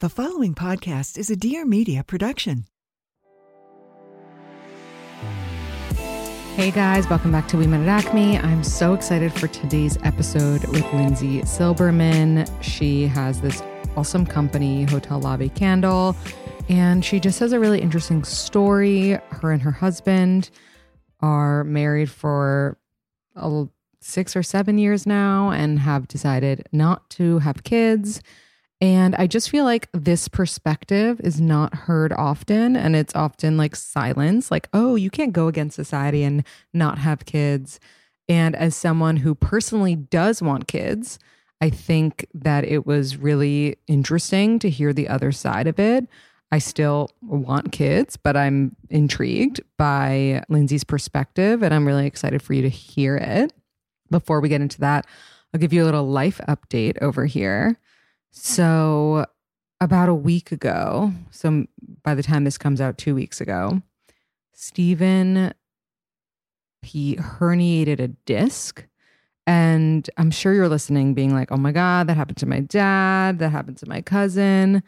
The following podcast is a Dear Media production. Hey guys, welcome back to We Met at Acme. I'm so excited for today's episode with Lindsay Silberman. She has this awesome company, Hotel Lobby Candle, and she just has a really interesting story. Her and her husband are married for six or seven years now and have decided not to have kids. And I just feel like this perspective is not heard often. And it's often like silence, like, oh, you can't go against society and not have kids. And as someone who personally does want kids, I think that it was really interesting to hear the other side of it. I still want kids, but I'm intrigued by Lindsay's perspective and I'm really excited for you to hear it. Before we get into that, I'll give you a little life update over here. So, about a week ago, so by the time this comes out, two weeks ago, Stephen he herniated a disc. And I'm sure you're listening, being like, oh my God, that happened to my dad, that happened to my cousin.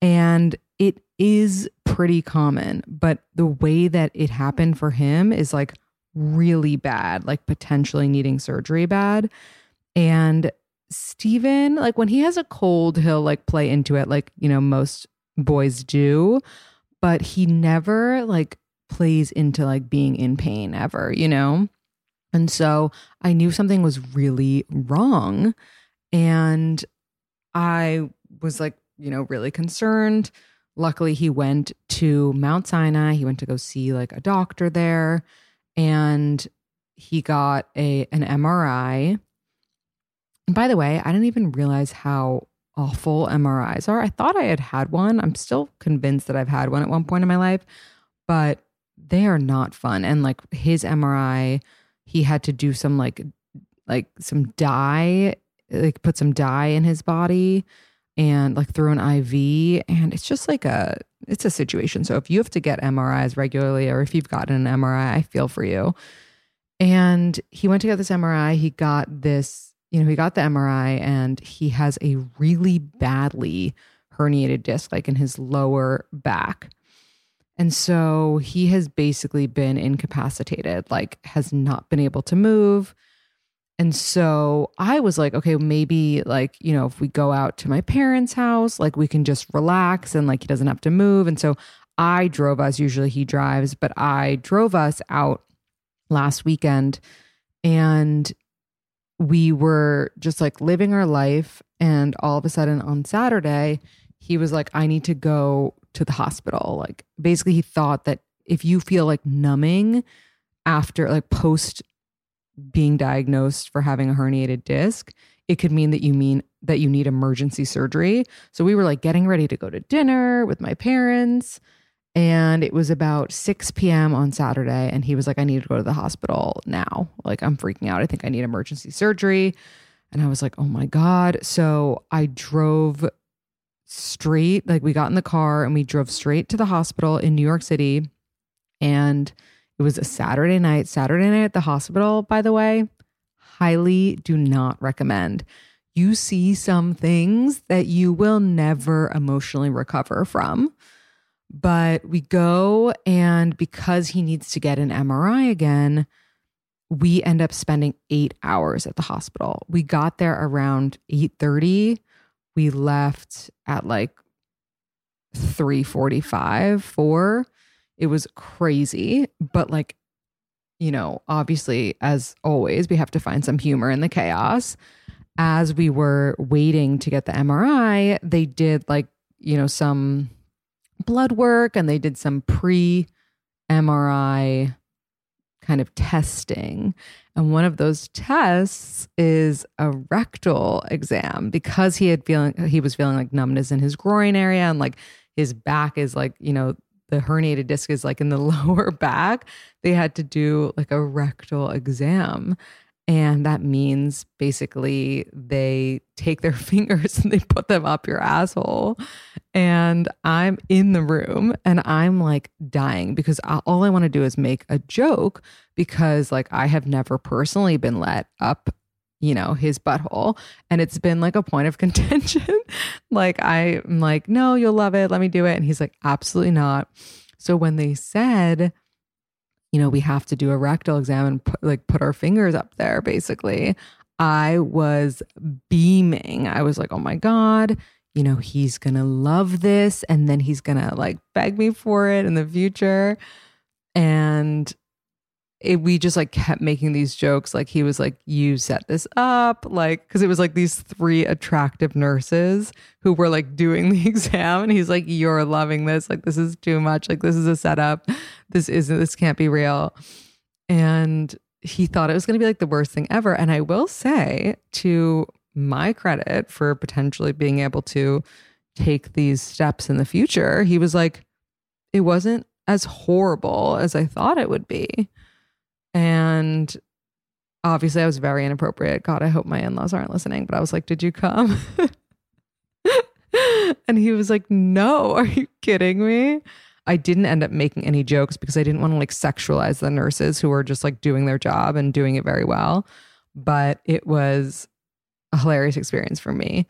And it is pretty common, but the way that it happened for him is like really bad, like potentially needing surgery bad. And Steven, like when he has a cold, he'll like play into it like, you know, most boys do, but he never like plays into like being in pain ever, you know? And so I knew something was really wrong. And I was like, you know, really concerned. Luckily, he went to Mount Sinai. He went to go see like a doctor there and he got a an MRI and by the way, I didn't even realize how awful MRIs are. I thought I had had one. I'm still convinced that I've had one at one point in my life, but they are not fun. And like his MRI, he had to do some like like some dye, like put some dye in his body and like through an IV and it's just like a it's a situation. So if you have to get MRIs regularly or if you've gotten an MRI, I feel for you. And he went to get this MRI, he got this you know, he got the MRI and he has a really badly herniated disc, like in his lower back. And so he has basically been incapacitated, like, has not been able to move. And so I was like, okay, maybe like, you know, if we go out to my parents' house, like we can just relax and like he doesn't have to move. And so I drove us, usually he drives, but I drove us out last weekend and we were just like living our life. And all of a sudden on Saturday, he was like, I need to go to the hospital. Like, basically, he thought that if you feel like numbing after, like, post being diagnosed for having a herniated disc, it could mean that you mean that you need emergency surgery. So we were like getting ready to go to dinner with my parents. And it was about 6 p.m. on Saturday. And he was like, I need to go to the hospital now. Like, I'm freaking out. I think I need emergency surgery. And I was like, oh my God. So I drove straight, like, we got in the car and we drove straight to the hospital in New York City. And it was a Saturday night. Saturday night at the hospital, by the way, highly do not recommend. You see some things that you will never emotionally recover from. But we go, and because he needs to get an MRI again, we end up spending eight hours at the hospital. We got there around 8:30. We left at like 3:45, 4. It was crazy, but like you know, obviously as always, we have to find some humor in the chaos. As we were waiting to get the MRI, they did like, you know, some blood work and they did some pre MRI kind of testing. And one of those tests is a rectal exam because he had feeling he was feeling like numbness in his groin area and like his back is like, you know, the herniated disc is like in the lower back. They had to do like a rectal exam. And that means basically they take their fingers and they put them up your asshole. And I'm in the room and I'm like dying because all I want to do is make a joke because like I have never personally been let up, you know, his butthole. And it's been like a point of contention. like I'm like, no, you'll love it. Let me do it. And he's like, absolutely not. So when they said, you know, we have to do a rectal exam and put, like put our fingers up there, basically. I was beaming. I was like, oh my God, you know, he's gonna love this. And then he's gonna like beg me for it in the future. And it, we just like kept making these jokes. Like he was like, "You set this up," like because it was like these three attractive nurses who were like doing the exam, and he's like, "You're loving this. Like this is too much. Like this is a setup. This isn't. This can't be real." And he thought it was going to be like the worst thing ever. And I will say, to my credit for potentially being able to take these steps in the future, he was like, "It wasn't as horrible as I thought it would be." And obviously, I was very inappropriate. God, I hope my in laws aren't listening, but I was like, Did you come? and he was like, No, are you kidding me? I didn't end up making any jokes because I didn't want to like sexualize the nurses who were just like doing their job and doing it very well. But it was a hilarious experience for me.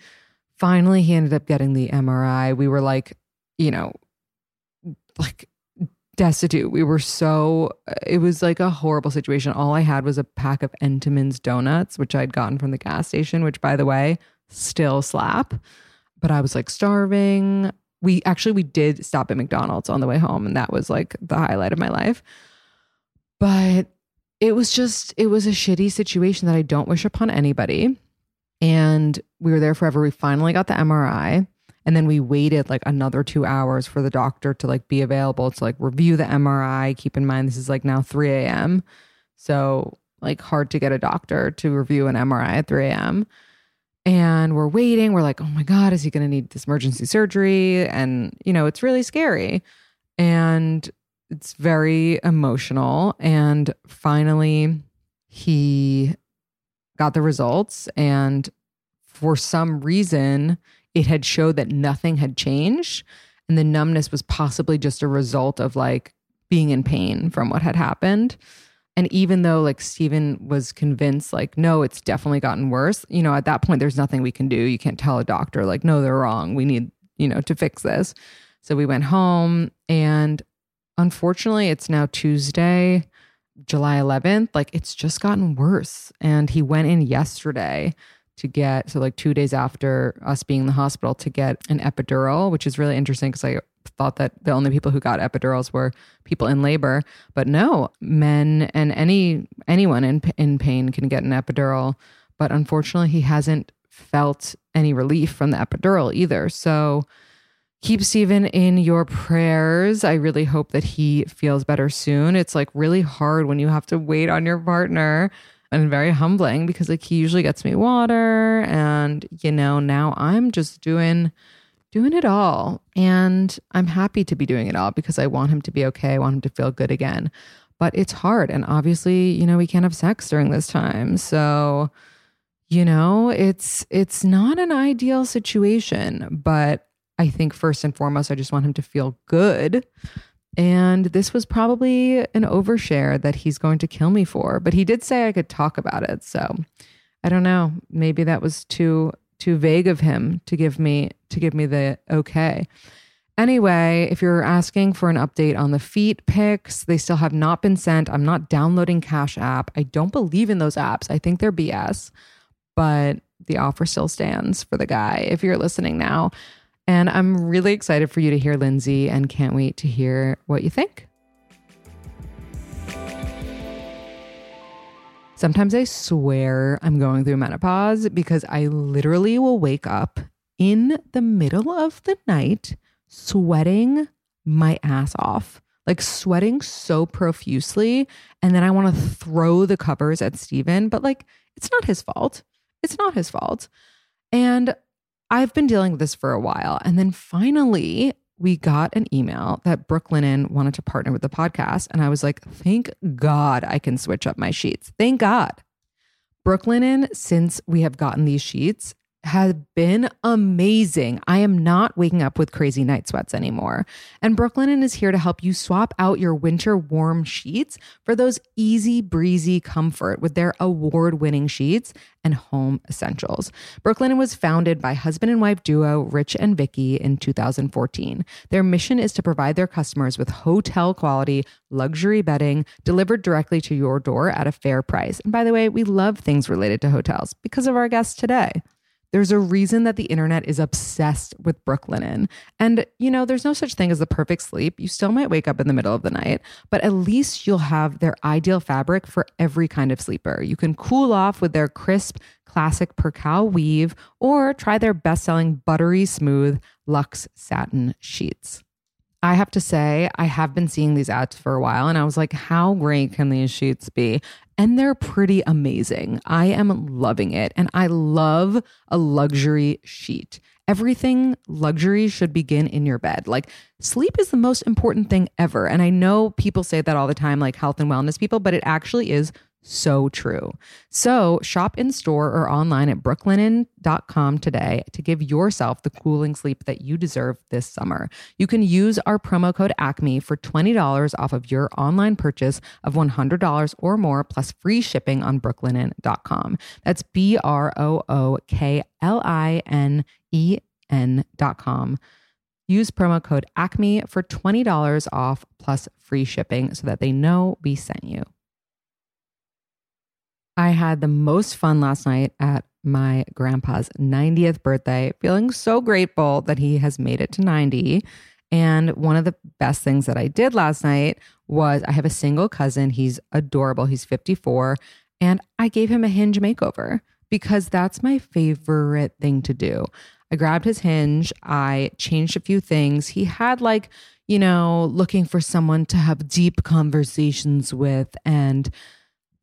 Finally, he ended up getting the MRI. We were like, you know, like destitute. We were so, uh, it was like a horrible situation. All I had was a pack of Entenmann's donuts, which I'd gotten from the gas station, which by the way, still slap. But I was like starving. We actually, we did stop at McDonald's on the way home, and that was like the highlight of my life. But it was just, it was a shitty situation that I don't wish upon anybody. And we were there forever. We finally got the MRI. And then we waited like another two hours for the doctor to like be available to like review the MRI. Keep in mind, this is like now 3 a.m. So, like, hard to get a doctor to review an MRI at 3 a.m. And we're waiting. We're like, oh my God, is he going to need this emergency surgery? And, you know, it's really scary. And it's very emotional. And finally, he got the results. And for some reason, it had showed that nothing had changed and the numbness was possibly just a result of like being in pain from what had happened. And even though like Steven was convinced like no it's definitely gotten worse you know at that point there's nothing we can do. You can't tell a doctor like no they're wrong. We need you know to fix this. So we went home and unfortunately it's now Tuesday July 11th like it's just gotten worse. And he went in yesterday to get so like two days after us being in the hospital to get an epidural, which is really interesting because I thought that the only people who got epidurals were people in labor, but no, men and any anyone in in pain can get an epidural. But unfortunately, he hasn't felt any relief from the epidural either. So keep Stephen in your prayers. I really hope that he feels better soon. It's like really hard when you have to wait on your partner and very humbling because like he usually gets me water and you know now I'm just doing doing it all and I'm happy to be doing it all because I want him to be okay. I want him to feel good again. But it's hard and obviously, you know, we can't have sex during this time. So, you know, it's it's not an ideal situation, but I think first and foremost I just want him to feel good and this was probably an overshare that he's going to kill me for. But he did say I could talk about it. So I don't know. Maybe that was too too vague of him to give me to give me the okay. Anyway, if you're asking for an update on the feet pics, they still have not been sent. I'm not downloading Cash App. I don't believe in those apps. I think they're BS, but the offer still stands for the guy if you're listening now. And I'm really excited for you to hear Lindsay and can't wait to hear what you think. Sometimes I swear I'm going through menopause because I literally will wake up in the middle of the night sweating my ass off, like sweating so profusely. And then I want to throw the covers at Steven, but like it's not his fault. It's not his fault. And I've been dealing with this for a while. And then finally, we got an email that Brooklinen wanted to partner with the podcast. And I was like, thank God I can switch up my sheets. Thank God. Brooklinen, since we have gotten these sheets, has been amazing. I am not waking up with crazy night sweats anymore. And Brooklinen is here to help you swap out your winter warm sheets for those easy breezy comfort with their award winning sheets and home essentials. Brooklinen was founded by husband and wife duo Rich and Vicky in 2014. Their mission is to provide their customers with hotel quality luxury bedding delivered directly to your door at a fair price. And by the way, we love things related to hotels because of our guests today. There's a reason that the internet is obsessed with Brooklinen. And, you know, there's no such thing as the perfect sleep. You still might wake up in the middle of the night, but at least you'll have their ideal fabric for every kind of sleeper. You can cool off with their crisp, classic percale weave or try their best selling buttery smooth luxe satin sheets. I have to say, I have been seeing these ads for a while, and I was like, how great can these sheets be? And they're pretty amazing. I am loving it. And I love a luxury sheet. Everything luxury should begin in your bed. Like, sleep is the most important thing ever. And I know people say that all the time, like health and wellness people, but it actually is so true. So shop in store or online at brooklinen.com today to give yourself the cooling sleep that you deserve this summer. You can use our promo code ACME for $20 off of your online purchase of $100 or more plus free shipping on brooklinen.com. That's B R O O K L I N E N.com. Use promo code ACME for $20 off plus free shipping so that they know we sent you. I had the most fun last night at my grandpa's 90th birthday, feeling so grateful that he has made it to 90. And one of the best things that I did last night was I have a single cousin. He's adorable. He's 54. And I gave him a hinge makeover because that's my favorite thing to do. I grabbed his hinge, I changed a few things. He had like, you know, looking for someone to have deep conversations with and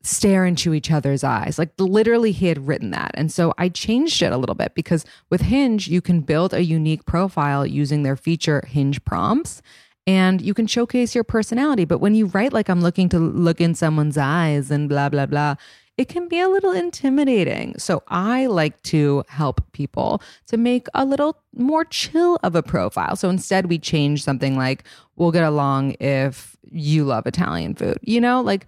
stare into each other's eyes. Like literally, he had written that. And so I changed it a little bit because with Hinge, you can build a unique profile using their feature Hinge prompts and you can showcase your personality. But when you write, like, I'm looking to look in someone's eyes and blah, blah, blah, it can be a little intimidating. So I like to help people to make a little more chill of a profile. So instead, we change something like, we'll get along if you love Italian food, you know, like,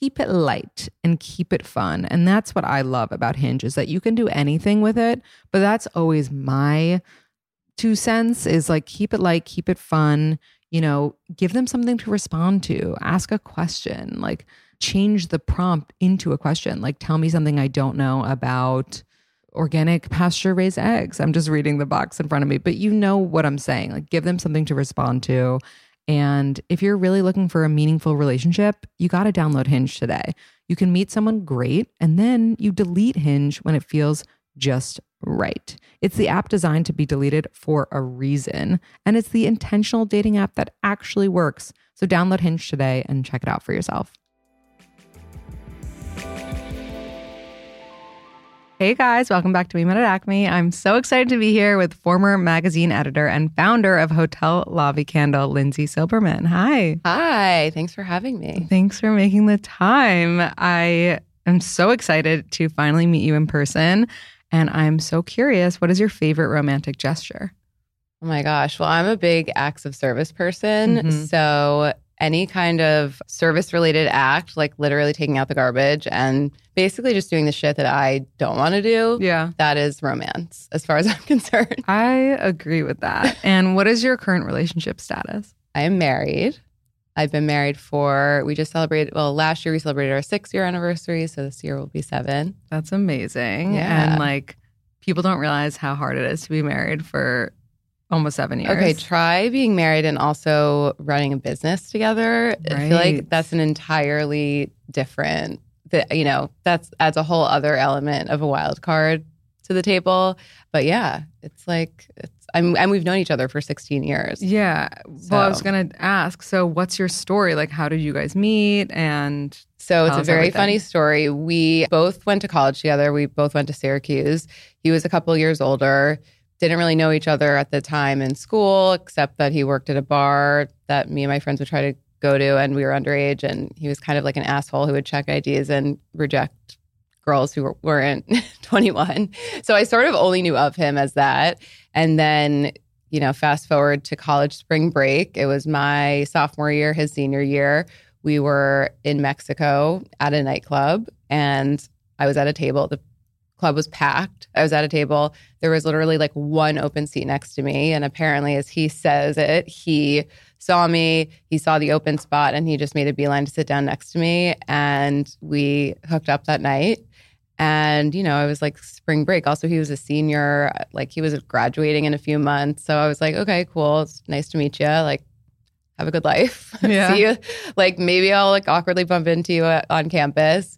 keep it light and keep it fun. And that's what I love about Hinge is that you can do anything with it, but that's always my two cents is like keep it light, keep it fun, you know, give them something to respond to, ask a question, like change the prompt into a question, like tell me something I don't know about organic pasture raised eggs. I'm just reading the box in front of me, but you know what I'm saying. Like give them something to respond to and if you're really looking for a meaningful relationship, you got to download Hinge today. You can meet someone great and then you delete Hinge when it feels just right. It's the app designed to be deleted for a reason, and it's the intentional dating app that actually works. So download Hinge today and check it out for yourself. Hey guys, welcome back to We Met at Acme. I'm so excited to be here with former magazine editor and founder of Hotel Lobby Candle, Lindsay Silberman. Hi. Hi, thanks for having me. Thanks for making the time. I am so excited to finally meet you in person. And I'm so curious, what is your favorite romantic gesture? Oh my gosh. Well, I'm a big acts of service person. Mhm. So any kind of service related act, like literally taking out the garbage and basically just doing the shit that I don't want to do, Yeah. that is romance as far as I'm concerned. I agree with that. And what is your current relationship status? I am married. I've been married for, we just celebrated, well, last year we celebrated our six year anniversary. So this year will be seven. That's amazing. Yeah. And like people don't realize how hard it is to be married for almost seven years. Okay, try being married and also running a business together. I feel like that's an entirely different, that you know, that's adds a whole other element of a wild card to the table. But yeah, it's like it's I'm, and we've known each other for 16 years. Yeah. Well, I was going to ask. So, what's your story? Like, how did you guys meet? And So it's a very everything. funny story. We both went to college together. We both went to Syracuse. He was a couple years older. Didn't really know each other at the time in school, except that he worked at a bar that me and my friends would try to go to, and we were underage. And he was kind of like an asshole who would check IDs and reject girls who were- weren't 21. So I sort of only knew of him as that. And then, you know, fast forward to college spring break. It was my sophomore year, his senior year. We were in Mexico at a nightclub, and I was at a table. The club was packed. I was at a table. There was literally like one open seat next to me. And apparently, as he says it, he saw me, he saw the open spot, and he just made a beeline to sit down next to me. And we hooked up that night. And, you know, I was like spring break. Also, he was a senior, like he was graduating in a few months. So I was like, okay, cool. It's nice to meet you. Like, have a good life. Yeah. See you. Like, maybe I'll like awkwardly bump into you uh, on campus.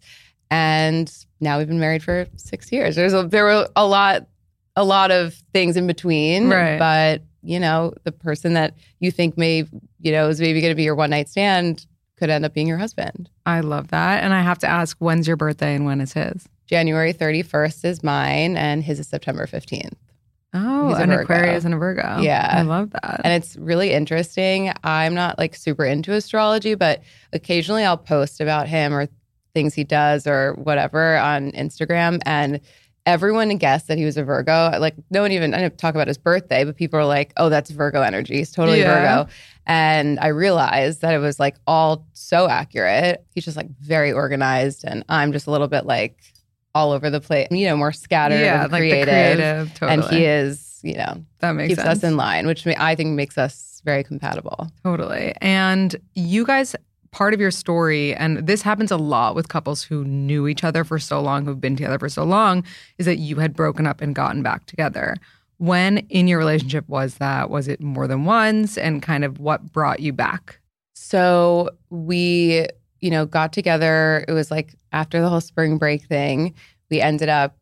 And now we've been married for six years. There's a, there were a lot, a lot of things in between. Right. But, you know, the person that you think may, you know, is maybe going to be your one night stand could end up being your husband. I love that. And I have to ask, when's your birthday and when is his? January 31st is mine, and his is September 15th. Oh, an Virgo. Aquarius and a Virgo. Yeah. I love that. And it's really interesting. I'm not like super into astrology, but occasionally I'll post about him or things he does or whatever on Instagram. And everyone guessed that he was a Virgo. Like, no one even, I didn't talk about his birthday, but people are like, oh, that's Virgo energy. He's totally Yeah. Virgo. And I realized that it was like all so accurate. He's just like very organized. And I'm just a little bit like all over the place, you know, more scattered yeah, and like creative. creative. Totally. And he is, you know, that makes keeps sense. us in line, which I think makes us very compatible. Totally. And you guys, part of your story, and this happens a lot with couples who knew each other for so long, who've been together for so long, is that you had broken up and gotten back together. When in your relationship was that? Was it more than once? And kind of what brought you back? So we, you know, got together. It was like after the whole spring break thing, we ended up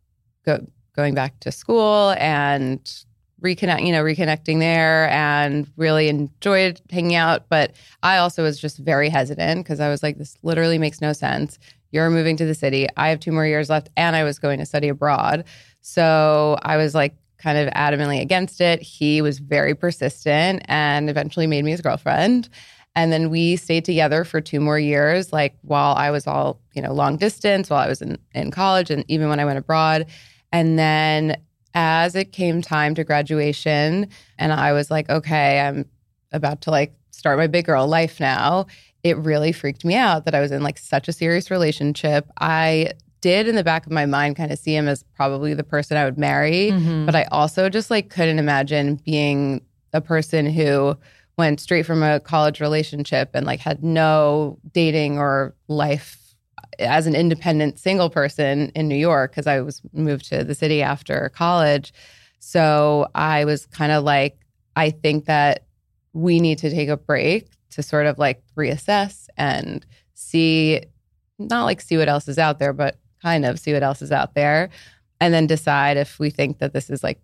go, going back to school and reconnect, you know, reconnecting there and really enjoyed hanging out. But I also was just very hesitant because I was like, this literally makes no sense. You're moving to the city. I have two more years left and I was going to study abroad. So I was like kind of adamantly against it. He was very persistent and eventually made me his girlfriend. And then we stayed together for two more years, like while I was all, you know, long distance, while I was in, in college and even when I went abroad. And then as it came time to graduation, and I was like, okay, I'm about to like start my big girl life now, it really freaked me out that I was in like such a serious relationship. I did in the back of my mind kind of see him as probably the person I would marry, Mm-hmm. but I also just like couldn't imagine being a person who went straight from a college relationship and like had no dating or life as an independent single person in New York because I was moved to the city after college. So I was kind of like, I think that we need to take a break to sort of like reassess and see, not like see what else is out there, but kind of see what else is out there and then decide if we think that this is like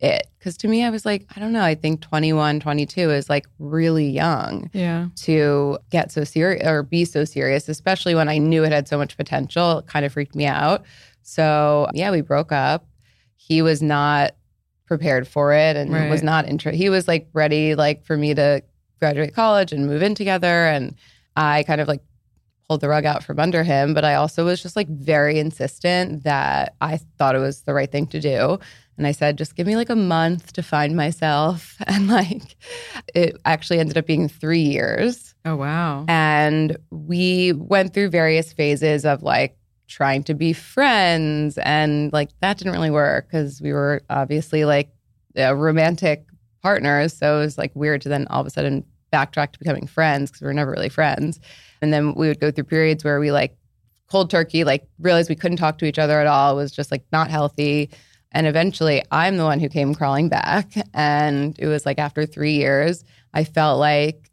it. Because to me, I was like, I don't know, I think 21, 22 is like really young Yeah. to get so serious or be so serious, especially when I knew it had so much potential. It kind of freaked me out. So, yeah, we broke up. He was not prepared for it and Right. was not interested. He was like ready, like for me to graduate college and move in together. And I kind of like pulled the rug out from under him. But I also was just like very insistent that I thought it was the right thing to do. And I said, just give me like a month to find myself. And like, it actually ended up being three years. Oh, wow. And we went through various phases of like trying to be friends. And like that didn't really work because we were obviously like uh, romantic partners. So it was like weird to then all of a sudden backtrack to becoming friends because we were never really friends. And then we would go through periods where we like cold turkey, like realized we couldn't talk to each other at all. It was just like not healthy. And eventually, I'm the one who came crawling back. And it was like after three years, I felt like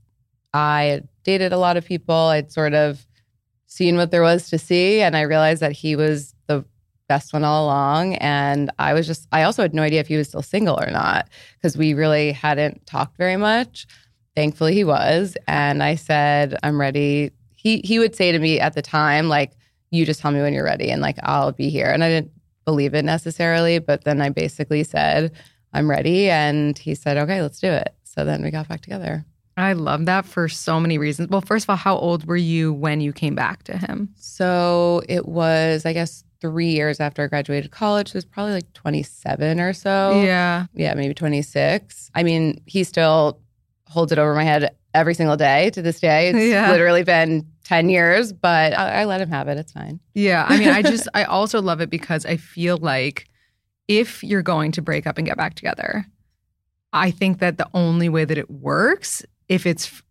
I dated a lot of people. I'd sort of seen what there was to see. And I realized that he was the best one all along. And I was just, I also had no idea if he was still single or not because we really hadn't talked very much. Thankfully, he was. And I said, I'm ready. He, he would say to me at the time, like, you just tell me when you're ready and like I'll be here. And I didn't believe it necessarily, but then I basically said, I'm ready. And he said, okay, let's do it. So then we got back together. I love that for so many reasons. Well, first of all, how old were you when you came back to him? So it was, I guess, three years after I graduated college. So it was probably like 27 or so. Yeah. Yeah, maybe 26. I mean, he still holds it over my head every single day to this day. It's Yeah. literally been 10 years, but I, I let him have it. It's fine. Yeah. I mean, I just, I also love it because I feel like if you're going to break up and get back together, I think that the only way that it works if it's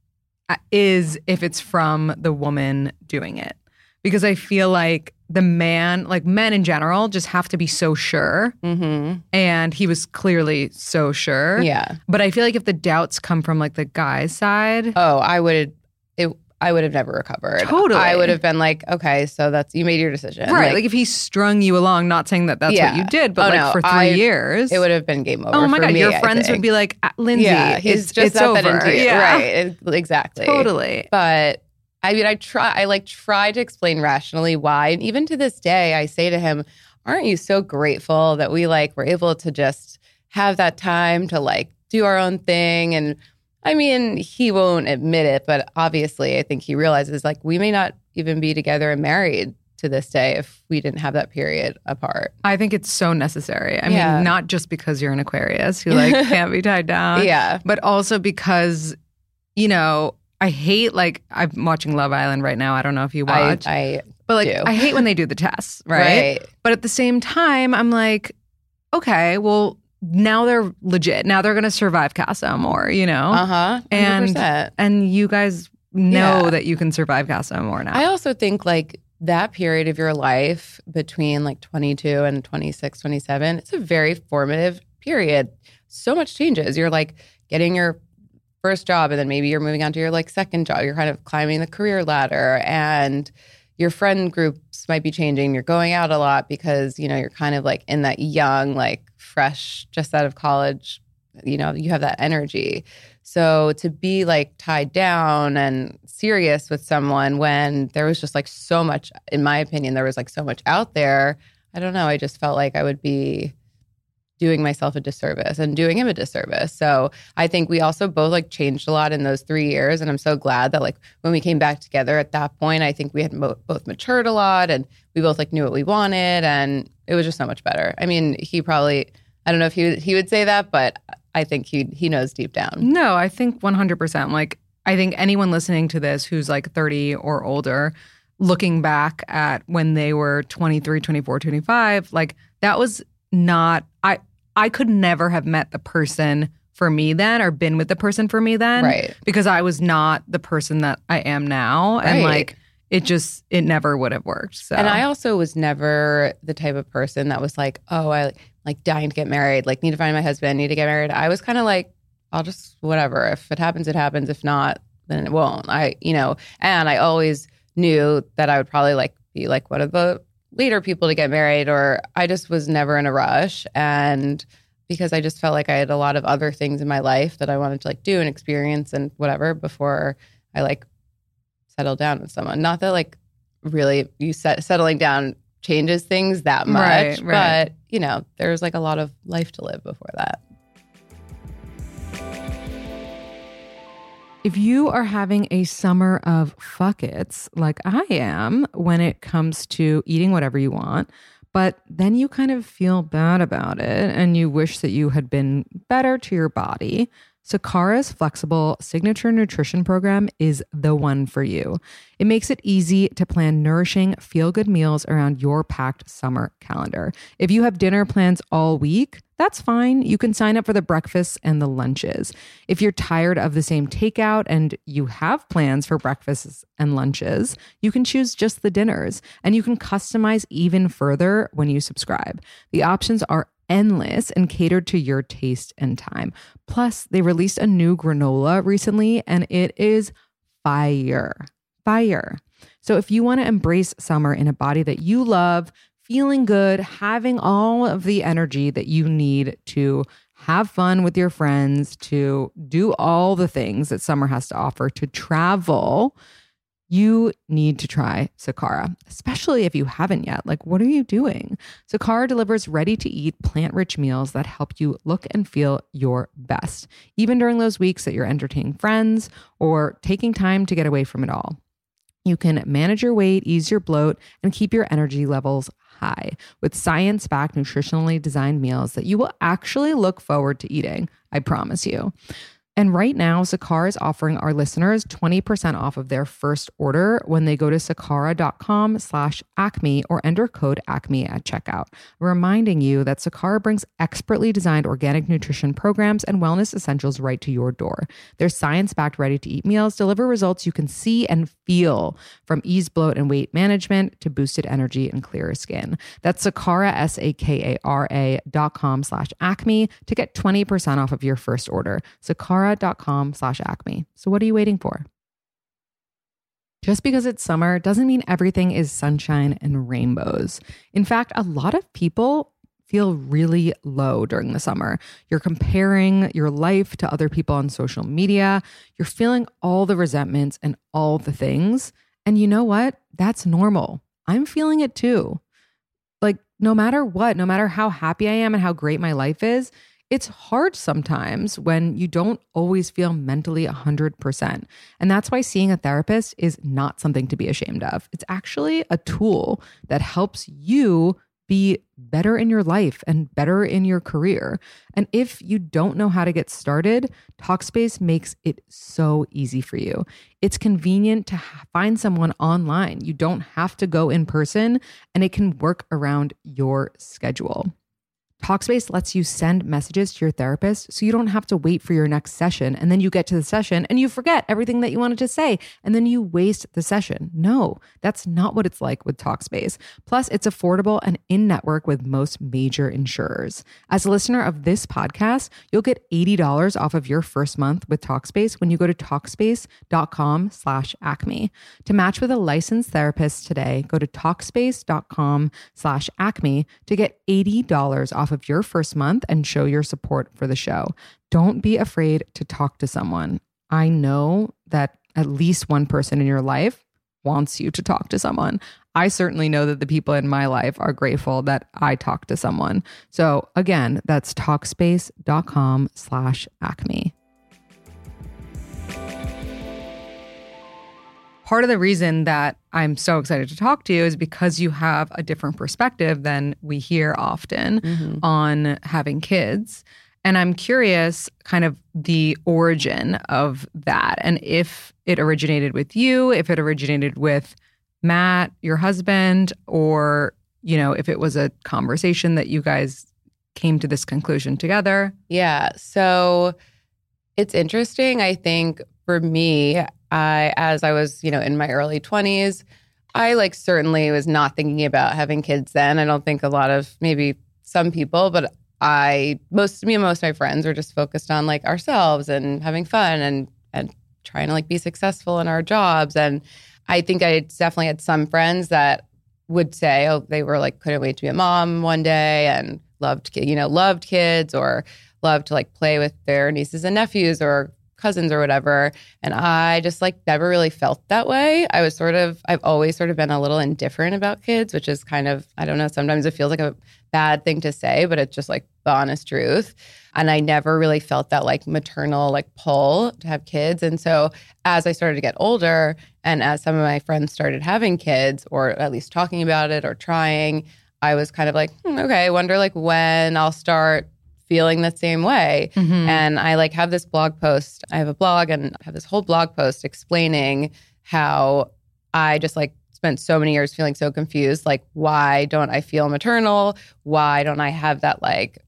uh, is if it's from the woman doing it. Because I feel like the man, like men in general, just have to be so sure. Mm-hmm. And he was clearly so sure. Yeah. But I feel like if the doubts come from like the guy's side, Oh, I would it I would have never recovered. Totally. I would have been like, okay, so that's you made your decision. right? Like, if he strung you along, not saying that that's Yeah. what you did, but Oh, like no, for three I- years, it would have been game over. Oh my for god, me, your friends would be like, "Ah, Lindsay, yeah, he's it's, just it's over. that into you. Yeah, Right. It- exactly. Totally. But I mean, I try, I like try to explain rationally why. And even to this day, I say to him, aren't you so grateful that we like were able to just have that time to like do our own thing? And I mean, he won't admit it, but obviously, I think he realizes like we may not even be together and married to this day if we didn't have that period apart. I think it's so necessary. I Yeah. mean, not just because you're an Aquarius who like can't be tied down, yeah. but also because, you know, I hate like I'm watching Love Island right now. I don't know if you I, watch, I but like do. I hate when they do the tests, right? right. But at the same time, I'm like, okay, well, now they're legit. Now they're going to survive Casa Amor, you know? Uh huh. And- And you guys know Yeah. that you can survive Casa Amor now. I also think like that period of your life between like 22 and 26, 27, it's a very formative period. So much changes. You're like getting your first job and then maybe you're moving on to your like second job. You're kind of climbing the career ladder and your friend groups might be changing. You're going out a lot because, you know, you're kind of like in that young, like fresh, just out of college, you know, you have that energy. So to be like tied down and serious with someone when there was just like so much, in my opinion, there was like so much out there. I don't know. I just felt like I would be doing myself a disservice and doing him a disservice. So I think we also both like changed a lot in those three years. And I'm so glad that like when we came back together at that point, I think we had mo- both matured a lot and we both like knew what we wanted. And it was just so much better. I mean, he probably, I don't know if he, he would say that, but I think he, he knows deep down. No, I think 100%. Like, I think anyone listening to this who's like 30 or older, looking back at when they were 23, 24, 25, like that was not, I, I could never have met the person for me then or been with the person for me then. Right. Because I was not the person that I am now. And like, it just, it never would have worked. So, And I also was never the type of person that was like, oh, I like dying to get married, like need to find my husband, need to get married. I was kind of like, I'll just whatever. If it happens, it happens. If not, then it won't. I, you know, and I always knew that I would probably like be like one of the later people to get married, or I just was never in a rush. And because I just felt like I had a lot of other things in my life that I wanted to like do and experience and whatever before I like settled down with someone. Not that like really you set, settling down changes things that much, Right, right. but you know, there's like a lot of life to live before that. If you are having a summer of fuck it's like I am when it comes to eating whatever you want, but then you kind of feel bad about it and you wish that you had been better to your body, Sakara's flexible signature nutrition program is the one for you. It makes it easy to plan nourishing, feel good meals around your packed summer calendar. If you have dinner plans all week, that's fine. You can sign up for the breakfasts and the lunches. If you're tired of the same takeout and you have plans for breakfasts and lunches, you can choose just the dinners and you can customize even further when you subscribe. The options are endless and catered to your taste and time. Plus, they released a new granola recently and it is fire. Fire. So if you want to embrace summer in a body that you love, feeling good, having all of the energy that you need to have fun with your friends, to do all the things that summer has to offer, to travel, you need to try Sakara, especially if you haven't yet. Like, what are you doing? Sakara delivers ready to eat, plant rich meals that help you look and feel your best, even during those weeks that you're entertaining friends or taking time to get away from it all. You can manage your weight, ease your bloat, and keep your energy levels high with science backed, nutritionally designed meals that you will actually look forward to eating. I promise you. And right now, Sakara is offering our listeners 20% off of their first order when they go to sakara.com slash acme or enter code acme at checkout. Reminding you that Sakara brings expertly designed organic nutrition programs and wellness essentials right to your door. Their science-backed ready-to-eat meals deliver results you can see and feel from ease bloat and weight management to boosted energy and clearer skin. That's Sakara, S-A-K-A-R-A dot com slash acme to get 20% off of your first order. Sakara sakara.com slash acme. So what are you waiting for? Just because it's summer doesn't mean everything is sunshine and rainbows. In fact, a lot of people feel really low during the summer. You're comparing your life to other people on social media. You're feeling all the resentments and all the things. And you know what? That's normal. I'm feeling it too. Like, no matter what, no matter how happy I am and how great my life is, it's hard sometimes when you don't always feel mentally 100%. And that's why seeing a therapist is not something to be ashamed of. It's actually a tool that helps you be better in your life and better in your career. And if you don't know how to get started, Talkspace makes it so easy for you. It's convenient to find someone online. You don't have to go in person, and it can work around your schedule. Talkspace lets you send messages to your therapist so you don't have to wait for your next session and then you get to the session and you forget everything that you wanted to say and then you waste the session. No, that's not what it's like with Talkspace. Plus, it's affordable and in network with most major insurers. As a listener of this podcast, you'll get $80 off of your first month with Talkspace when you go to Talkspace.com slash acme. To match with a licensed therapist today, go to Talkspace.com slash acme to get $80 off of your first month and show your support for the show. Don't be afraid to talk to someone. I know that at least one person in your life wants you to talk to someone. I certainly know that the people in my life are grateful that I talk to someone. So again, that's talkspace.com slash acme. Part of the reason that I'm so excited to talk to you is because you have a different perspective than we hear often mm-hmm. on having kids. And I'm curious, kind of the origin of that, and if it originated with you, if it originated with Matt, your husband, or, you know, if it was a conversation that you guys came to this conclusion together. Yeah. So it's interesting. I think for me, I, as I was, you know, in my early 20s, I like certainly was not thinking about having kids then. I don't think a lot of maybe some people, but I most me and most of my friends were just focused on like ourselves and having fun and and trying to like be successful in our jobs. And I think I definitely had some friends that would say, oh, they were like couldn't wait to be a mom one day and loved you know loved kids or loved to like play with their nieces and nephews or cousins or whatever. And I just like never really felt that way. I was sort of, I've always sort of been a little indifferent about kids, which is kind of, I don't know, sometimes it feels like a bad thing to say, but it's just like the honest truth. And I never really felt that like maternal like pull to have kids. And so as I started to get older and as some of my friends started having kids or at least talking about it or trying, I was kind of like, hmm, okay, I wonder like when I'll start feeling the same way. Mm-hmm. And I like have this blog post. I have a blog and I have this whole blog post explaining how I just like spent so many years feeling so confused. Like, why don't I feel maternal? Why don't I have that like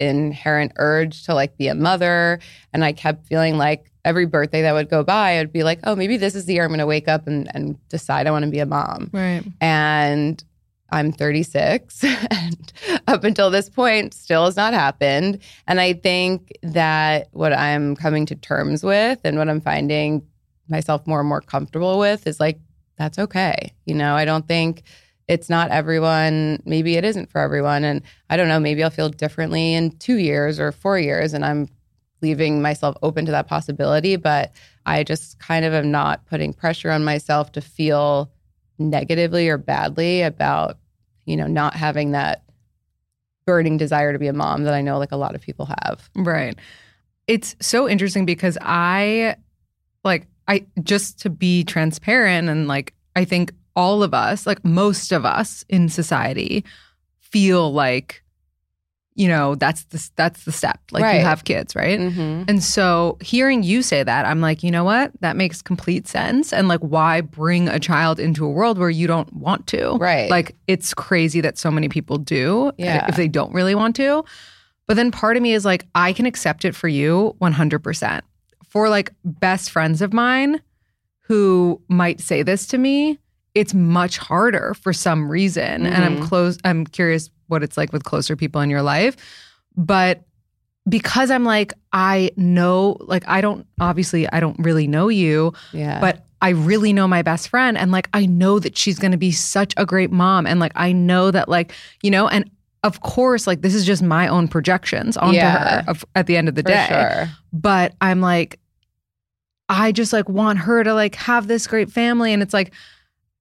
inherent urge to like be a mother? And I kept feeling like every birthday that would go by, I'd be like, oh, maybe this is the year I'm going to wake up and, and decide I want to be a mom. Right. And I'm 36 and up until this point still has not happened. And I think that what I'm coming to terms with and what I'm finding myself more and more comfortable with is like, that's okay. You know, I don't think it's not everyone. Maybe it isn't for everyone. And I don't know, maybe I'll feel differently in two years or four years. And I'm leaving myself open to that possibility. But I just kind of am not putting pressure on myself to feel negatively or badly about, you know, not having that burning desire to be a mom that I know like a lot of people have. Right. It's so interesting because I like I just to be transparent and like I think all of us, like most of us in society feel like you know that's the that's the step like Right. you have kids right Mm-hmm. and so hearing you say that i'm like you know what that makes complete sense and like why bring a child into a world where you don't want to Right. like it's crazy that so many people do Yeah. if they don't really want to but then part of me is like i can accept it for you 100% for like best friends of mine who might say this to me it's much harder for some reason and i'm Mhm. close i'm curious what it's like with closer people in your life but because i'm like i know like i don't obviously i don't really know you Yeah. but I really know my best friend and like I know that she's going to be such a great mom and like I know that like you know and of course like this is just my own projections onto Yeah. her of, at the end of the for day sure. but I'm like I just like want her to like have this great family and it's like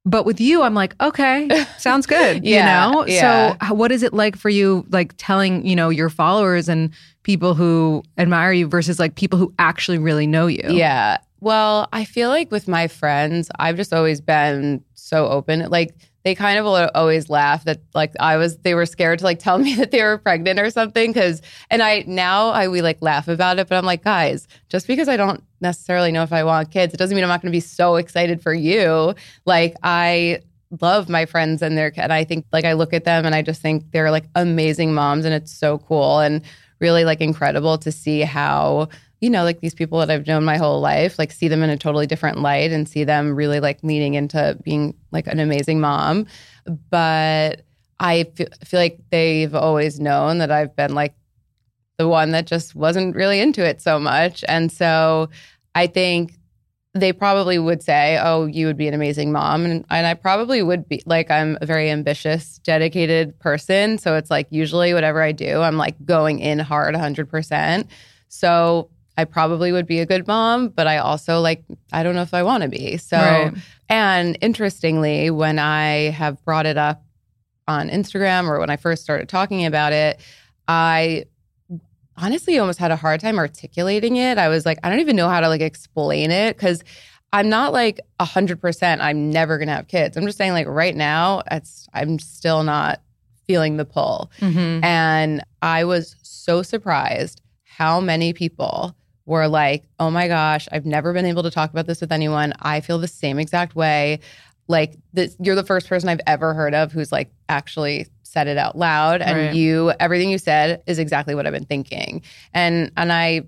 but with you I'm like okay sounds good Yeah, you know yeah. so what is it like for you like telling you know your followers and people who admire you versus like people who actually really know you Yeah. Well, I feel like with my friends, I've just always been so open. Like they kind of always laugh that like I was they were scared to like tell me that they were pregnant or something cuz and I now I we like laugh about it but I'm like guys, just because I don't necessarily know if I want kids, it doesn't mean I'm not going to be so excited for you. Like I love my friends and their and I think like I look at them and I just think they're like amazing moms and it's so cool and really like incredible to see how you know like these people that I've known my whole life like see them in a totally different light and see them really like leaning into being like an amazing mom but I fe- feel like they've always known that I've been like the one that just wasn't really into it so much and so I think they probably would say, "Oh, you would be an amazing mom," and, and I probably would be. Like, I'm a very ambitious, dedicated person, so it's like usually whatever I do, I'm like going in hard, 100. percent So I probably would be a good mom, but I also like I don't know if I want to be. So, Right. and interestingly, when I have brought it up on Instagram or when I first started talking about it, I honestly almost had a hard time articulating it. I was like, I don't even know how to like explain it because I'm not like a hundred percent. I'm never gonna have kids. I'm just saying, like right now, it's I'm still not feeling the pull. Mhm. And I was so surprised how many people were like, oh my gosh, I've never been able to talk about this with anyone. I feel the same exact way. Like, this, you're the first person I've ever heard of who's like actually said it out loud. And Right. you, everything you said is exactly what I've been thinking. And, and I,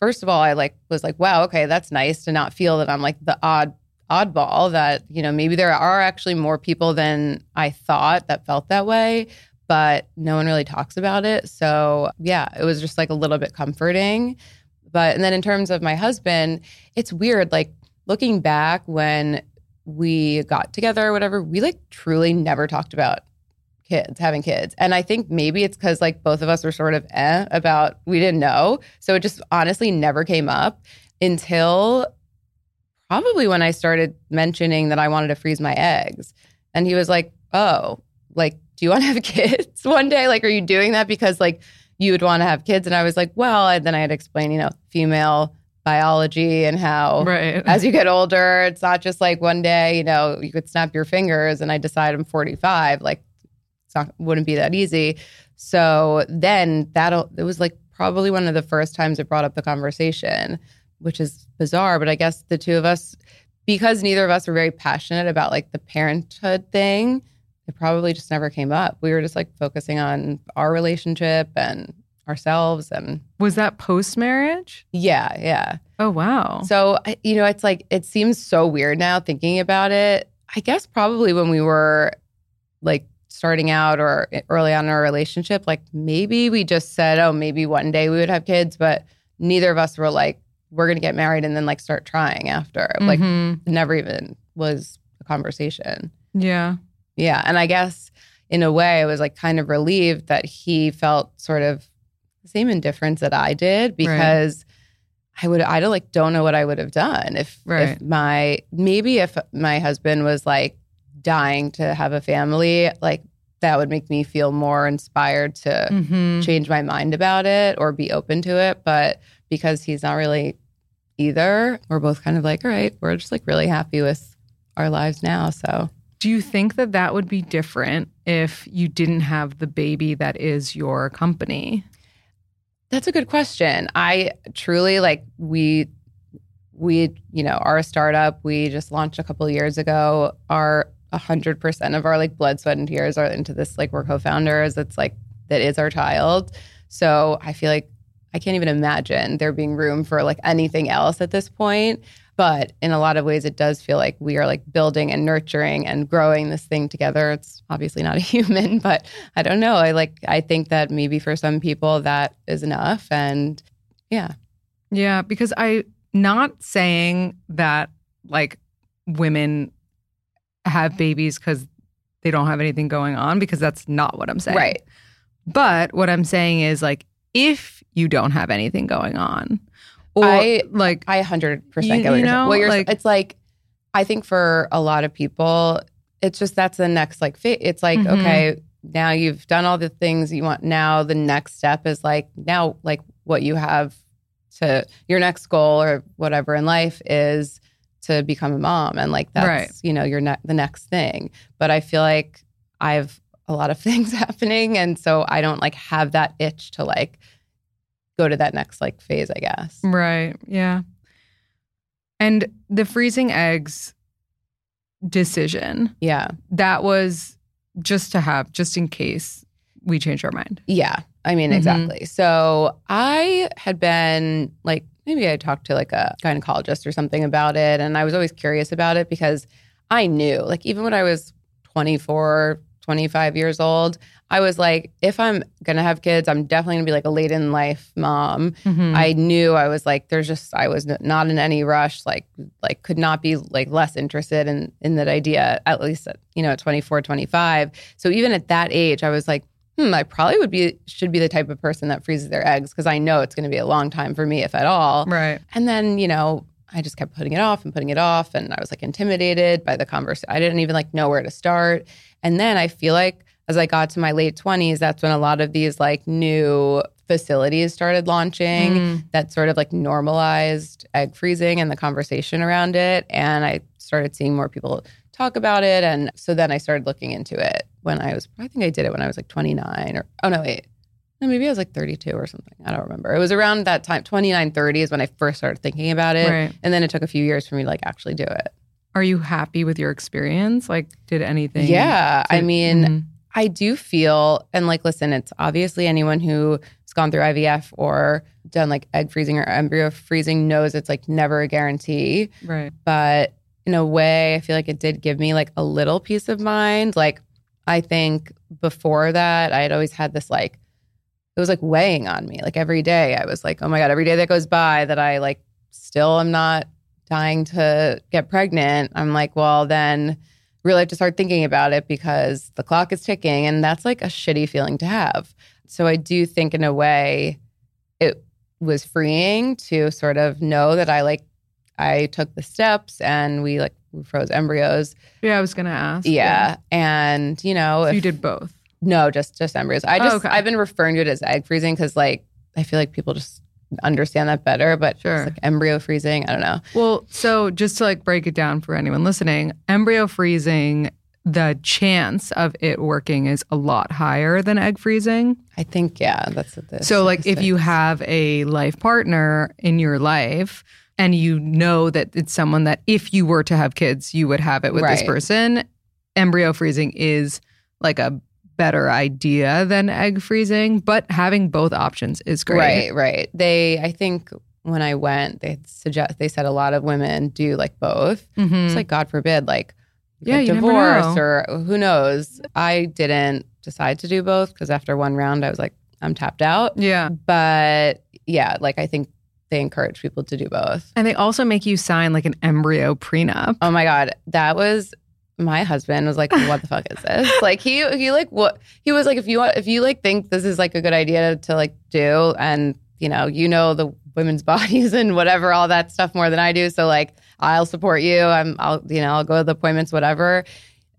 first of all, I like was like, wow, okay, that's nice to not feel that I'm like the odd oddball that you know maybe there are actually more people than I thought that felt that way but no one really talks about it so yeah it was just like a little bit comforting but and then in terms of my husband it's weird like looking back when we got together or whatever we like truly never talked about kids having kids and i think maybe it's because like both of us were sort of eh about we didn't know so it just honestly never came up until probably when I started mentioning that I wanted to freeze my eggs. And he was like, Oh, like, do you want to have kids one day? Like, are you doing that because like you would want to have kids? And I was like, Well, and then I had to explain, you know, female biology and how right as you get older, it's not just like one day, you know, you could snap your fingers and I decide I'm 45. Like, it's not, wouldn't be that easy. So then that it was like probably one of the first times it brought up the conversation, which is bizarre. But I guess the two of us, because neither of us were very passionate about like the parenthood thing, it probably just never came up. We were just like focusing on our relationship and ourselves. And was that post marriage yeah, yeah. oh wow So, you know, it's like, it seems so weird now thinking about it. I guess probably when we were like starting out or early on in our relationship, like maybe we just said, oh, maybe one day we would have kids, but neither of us were like, we're going to get married and then like start trying after. Like, Mhm. never even was a conversation. yeah. Yeah. And I guess in a way, I was like kind of relieved that he felt sort of the same indifference that I did because I would, I don't like, don't know what I would have done if, Right. if my, maybe if my husband was like dying to have a family, like that would make me feel more inspired to Mm-hmm. change my mind about it or be open to it. But because he's not really either, we're both kind of like, all right, we're just like really happy with our lives now. So. Do you think that that would be different if you didn't have the baby that is your company? That's a good question. I truly like we we you know are a startup. We just launched a couple years ago. Our hundred percent of our like blood, sweat, and tears are into this. Like we're co-founders. It's like that is our child. So I feel like I can't even imagine there being room for like anything else at this point. But in a lot of ways, it does feel like we are like building and nurturing and growing this thing together. It's obviously not a human, but I don't know. I like, I think that maybe for some people that is enough. And yeah, Yeah, because I not saying that like women have babies because they don't have anything going on because that's not what I'm saying. right. But what I'm saying is like if you don't have anything going on, or I- like I 100% You- get what you you're saying. Well, you're, like- it's like, I think for a lot of people, it's just that's the next like, fa- it's like, Mhm. okay, now you've done all the things you want. Now the next step is like, now like what you have to your next goal or whatever in life is to become a mom. And like, that's, Right. you know, your ne- the next thing. But I feel like I have a lot of things happening. And so I don't like have that itch to like go to that next like phase, I guess. Right. Yeah. And the freezing eggs decision, Yeah. that was just to have, just in case we change our mind. Yeah. I mean, Mhm. exactly. So I had been like, maybe I talked to like a gynecologist or something about it. And I was always curious about it because I knew, like, even when I was 24, 25 years old, I was like, if I'm going to have kids, I'm definitely going to be like a late in life mom. Mhm. I knew I was like, there's just, I was not in any rush, like, like could not be like less interested in, in that idea, at least, at, you know, at 24, 25. So even at that age, I was like, hmm, I probably would be, should be the type of person that freezes their eggs because I know it's going to be a long time for me, if at all. right. And then, you know, I just kept putting it off and putting it off. And I was like intimidated by the conversation. I didn't even like know where to start. And then I feel like as I got to my late 20s, that's when a lot of these like new facilities started launching Mm. that sort of like normalized egg freezing and the conversation around it. And I started seeing more people talk about it. And so then I started looking into it when I was, I think I did it when I was like 29 or, oh no, wait. No, maybe I was like 32 or something. I don't remember. It was around that time, 29, 30 is when I first started thinking about it. Right. And then it took a few years for me to like actually do it. Are you happy with your experience? Like, did anything? Yeah. I to- mean, Mhm. I do feel, and like, listen, it's obviously anyone who's gone through IVF or done like egg freezing or embryo freezing knows it's like never a guarantee. right. But in a way, I feel like it did give me like a little peace of mind. Like, I think before that, I had always had this like, it was like weighing on me. Like every day, I was like, oh my God, every day that goes by that I like still am not dying to get pregnant. I'm like, well, then really have to start thinking about it because the clock is ticking. And that's like a shitty feeling to have. So I do think, in a way, it was freeing to sort of know that I like, I took the steps and we like we froze embryos. Yeah, I was gonna ask. Yeah. And, you know, So if- you did both. no, just just embryos. I Oh, just okay. I've been referring to it as egg freezing because like I feel like people just understand that better. But Sure. it's like embryo freezing. I don't know. Well, so just to like break it down for anyone listening, embryo freezing, the chance of it working is a lot higher than egg freezing. I think yeah, that's what this. So, like, if you have a life partner in your life and you know that it's someone that if you were to have kids, you would have it with this person, embryo freezing is like a better idea than egg freezing, but having both options is great. right, right. They I think when I went, they suggest they said a lot of women do like both. Mhm. It's like God forbid, like Yeah, know. or who knows. I didn't decide to do both because after one round, I was like, I'm tapped out. Yeah. But yeah, like I think they encourage people to do both. And they also make you sign like an embryo prenup. Oh my god, that was my husband was like, "What the fuck is this?" Like he he like what he was like, if you want, if you like think this is like a good idea to like do, and you know you know the women's bodies and whatever all that stuff more than I do, so like I'll support you. I'm I'll you know I'll go to the appointments, whatever.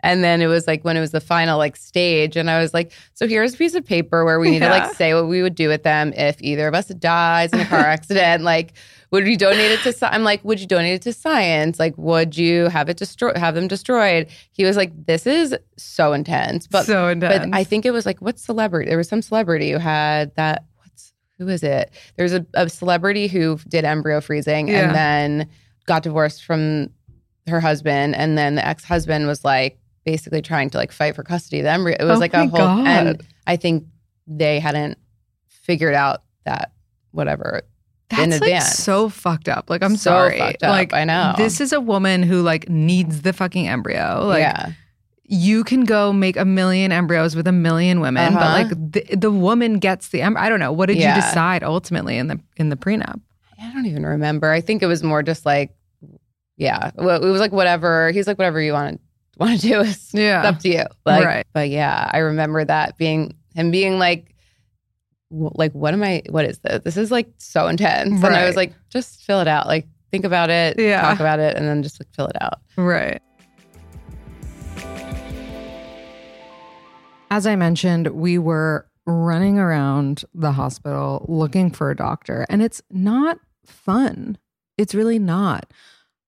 And then it was like when it was the final like stage, and I was like, "So here's a piece of paper where we need to like say what we would do with them if either of us dies in a car accident. Like, would we donate it to? I'm like, would you donate it to science? Like, would you have it destroy, have them destroyed? He was like, this is so intense, but so intense. but I think it was like what celebrity? There was some celebrity who had that. What's who is it? There's a, a celebrity who did embryo freezing Yeah. and then got divorced from her husband, and then the ex husband was like basically trying to like fight for custody of the embryo. It was Oh like a whole, God. and I think they hadn't figured out that whatever. That's in like advance. so fucked up. Like I'm So sorry. fucked up. Like I know. This is a woman who like needs the fucking embryo. Like yeah, you can go make a million embryos with a million women, but Uh-huh. like the, the woman gets the embryo. I don't know. What did Yeah. you decide ultimately in the in the prenup? I don't even remember. I think it was more just like, yeah, well, it was like whatever. He's like whatever you want to want to do is Yeah. up to you. Like, Right. But yeah, I remember that being him being like, like what am I? What is this? This is like so intense. And I was like, just fill it out. Like think about it. Yeah. Talk about it, and then just like fill it out. Right. As I mentioned, we were running around the hospital looking for a doctor, and it's not fun. It's really not.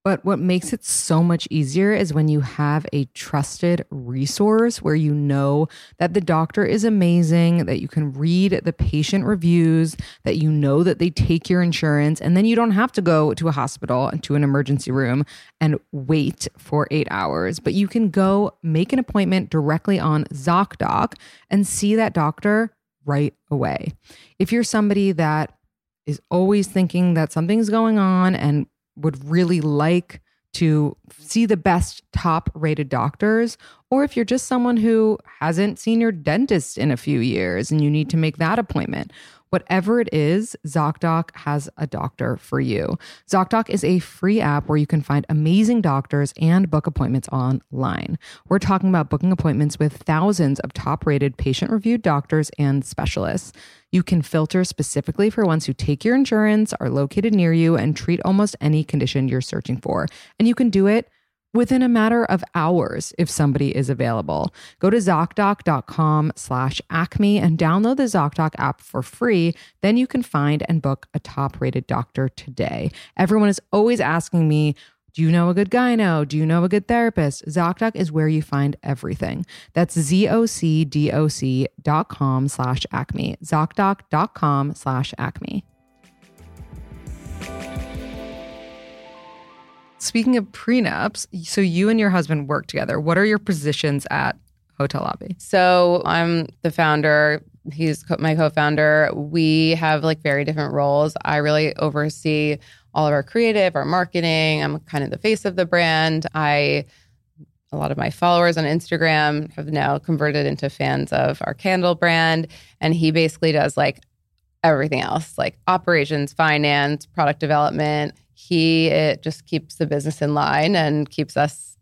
But what makes it so much easier is when you have a trusted resource where you know that the doctor is amazing, that you can read the patient reviews, that you know that they take your insurance, and then you don't have to go to a hospital and to an emergency room and wait for eight hours. But you can go make an appointment directly on ZocDoc and see that doctor right away. If you're somebody that is always thinking that something's going on and would really like to see the best top rated doctors, or if you're just someone who hasn't seen your dentist in a few years and you need to make that appointment. Whatever it is, ZocDoc has a doctor for you. ZocDoc is a free app where you can find amazing doctors and book appointments online. We're talking about booking appointments with thousands of top rated patient reviewed doctors and specialists. You can filter specifically for ones who take your insurance, are located near you, and treat almost any condition you're searching for. And you can do it within a matter of hours if somebody is available. Go to ZocDoc.com slash Acme and download the ZocDoc app for free. Then you can find and book a top rated doctor today. Everyone is always asking me, do you know a good gyno? Do you know a good therapist? ZocDoc is where you find everything. That's Z-O-C-D-O-C dot com slash Acme. ZocDoc.com slash Acme. Speaking of prenups, so you and your husband work together. What are your positions at Hotel Lobby? So I'm the founder. He's my co-founder. We have like very different roles. I really oversee all of our creative, our marketing. I'm kind of the face of the brand. I a lot of my followers on Instagram have now converted into fans of our candle brand and he basically does like everything else, like operations, finance, product development. He it just keeps the business in line and keeps us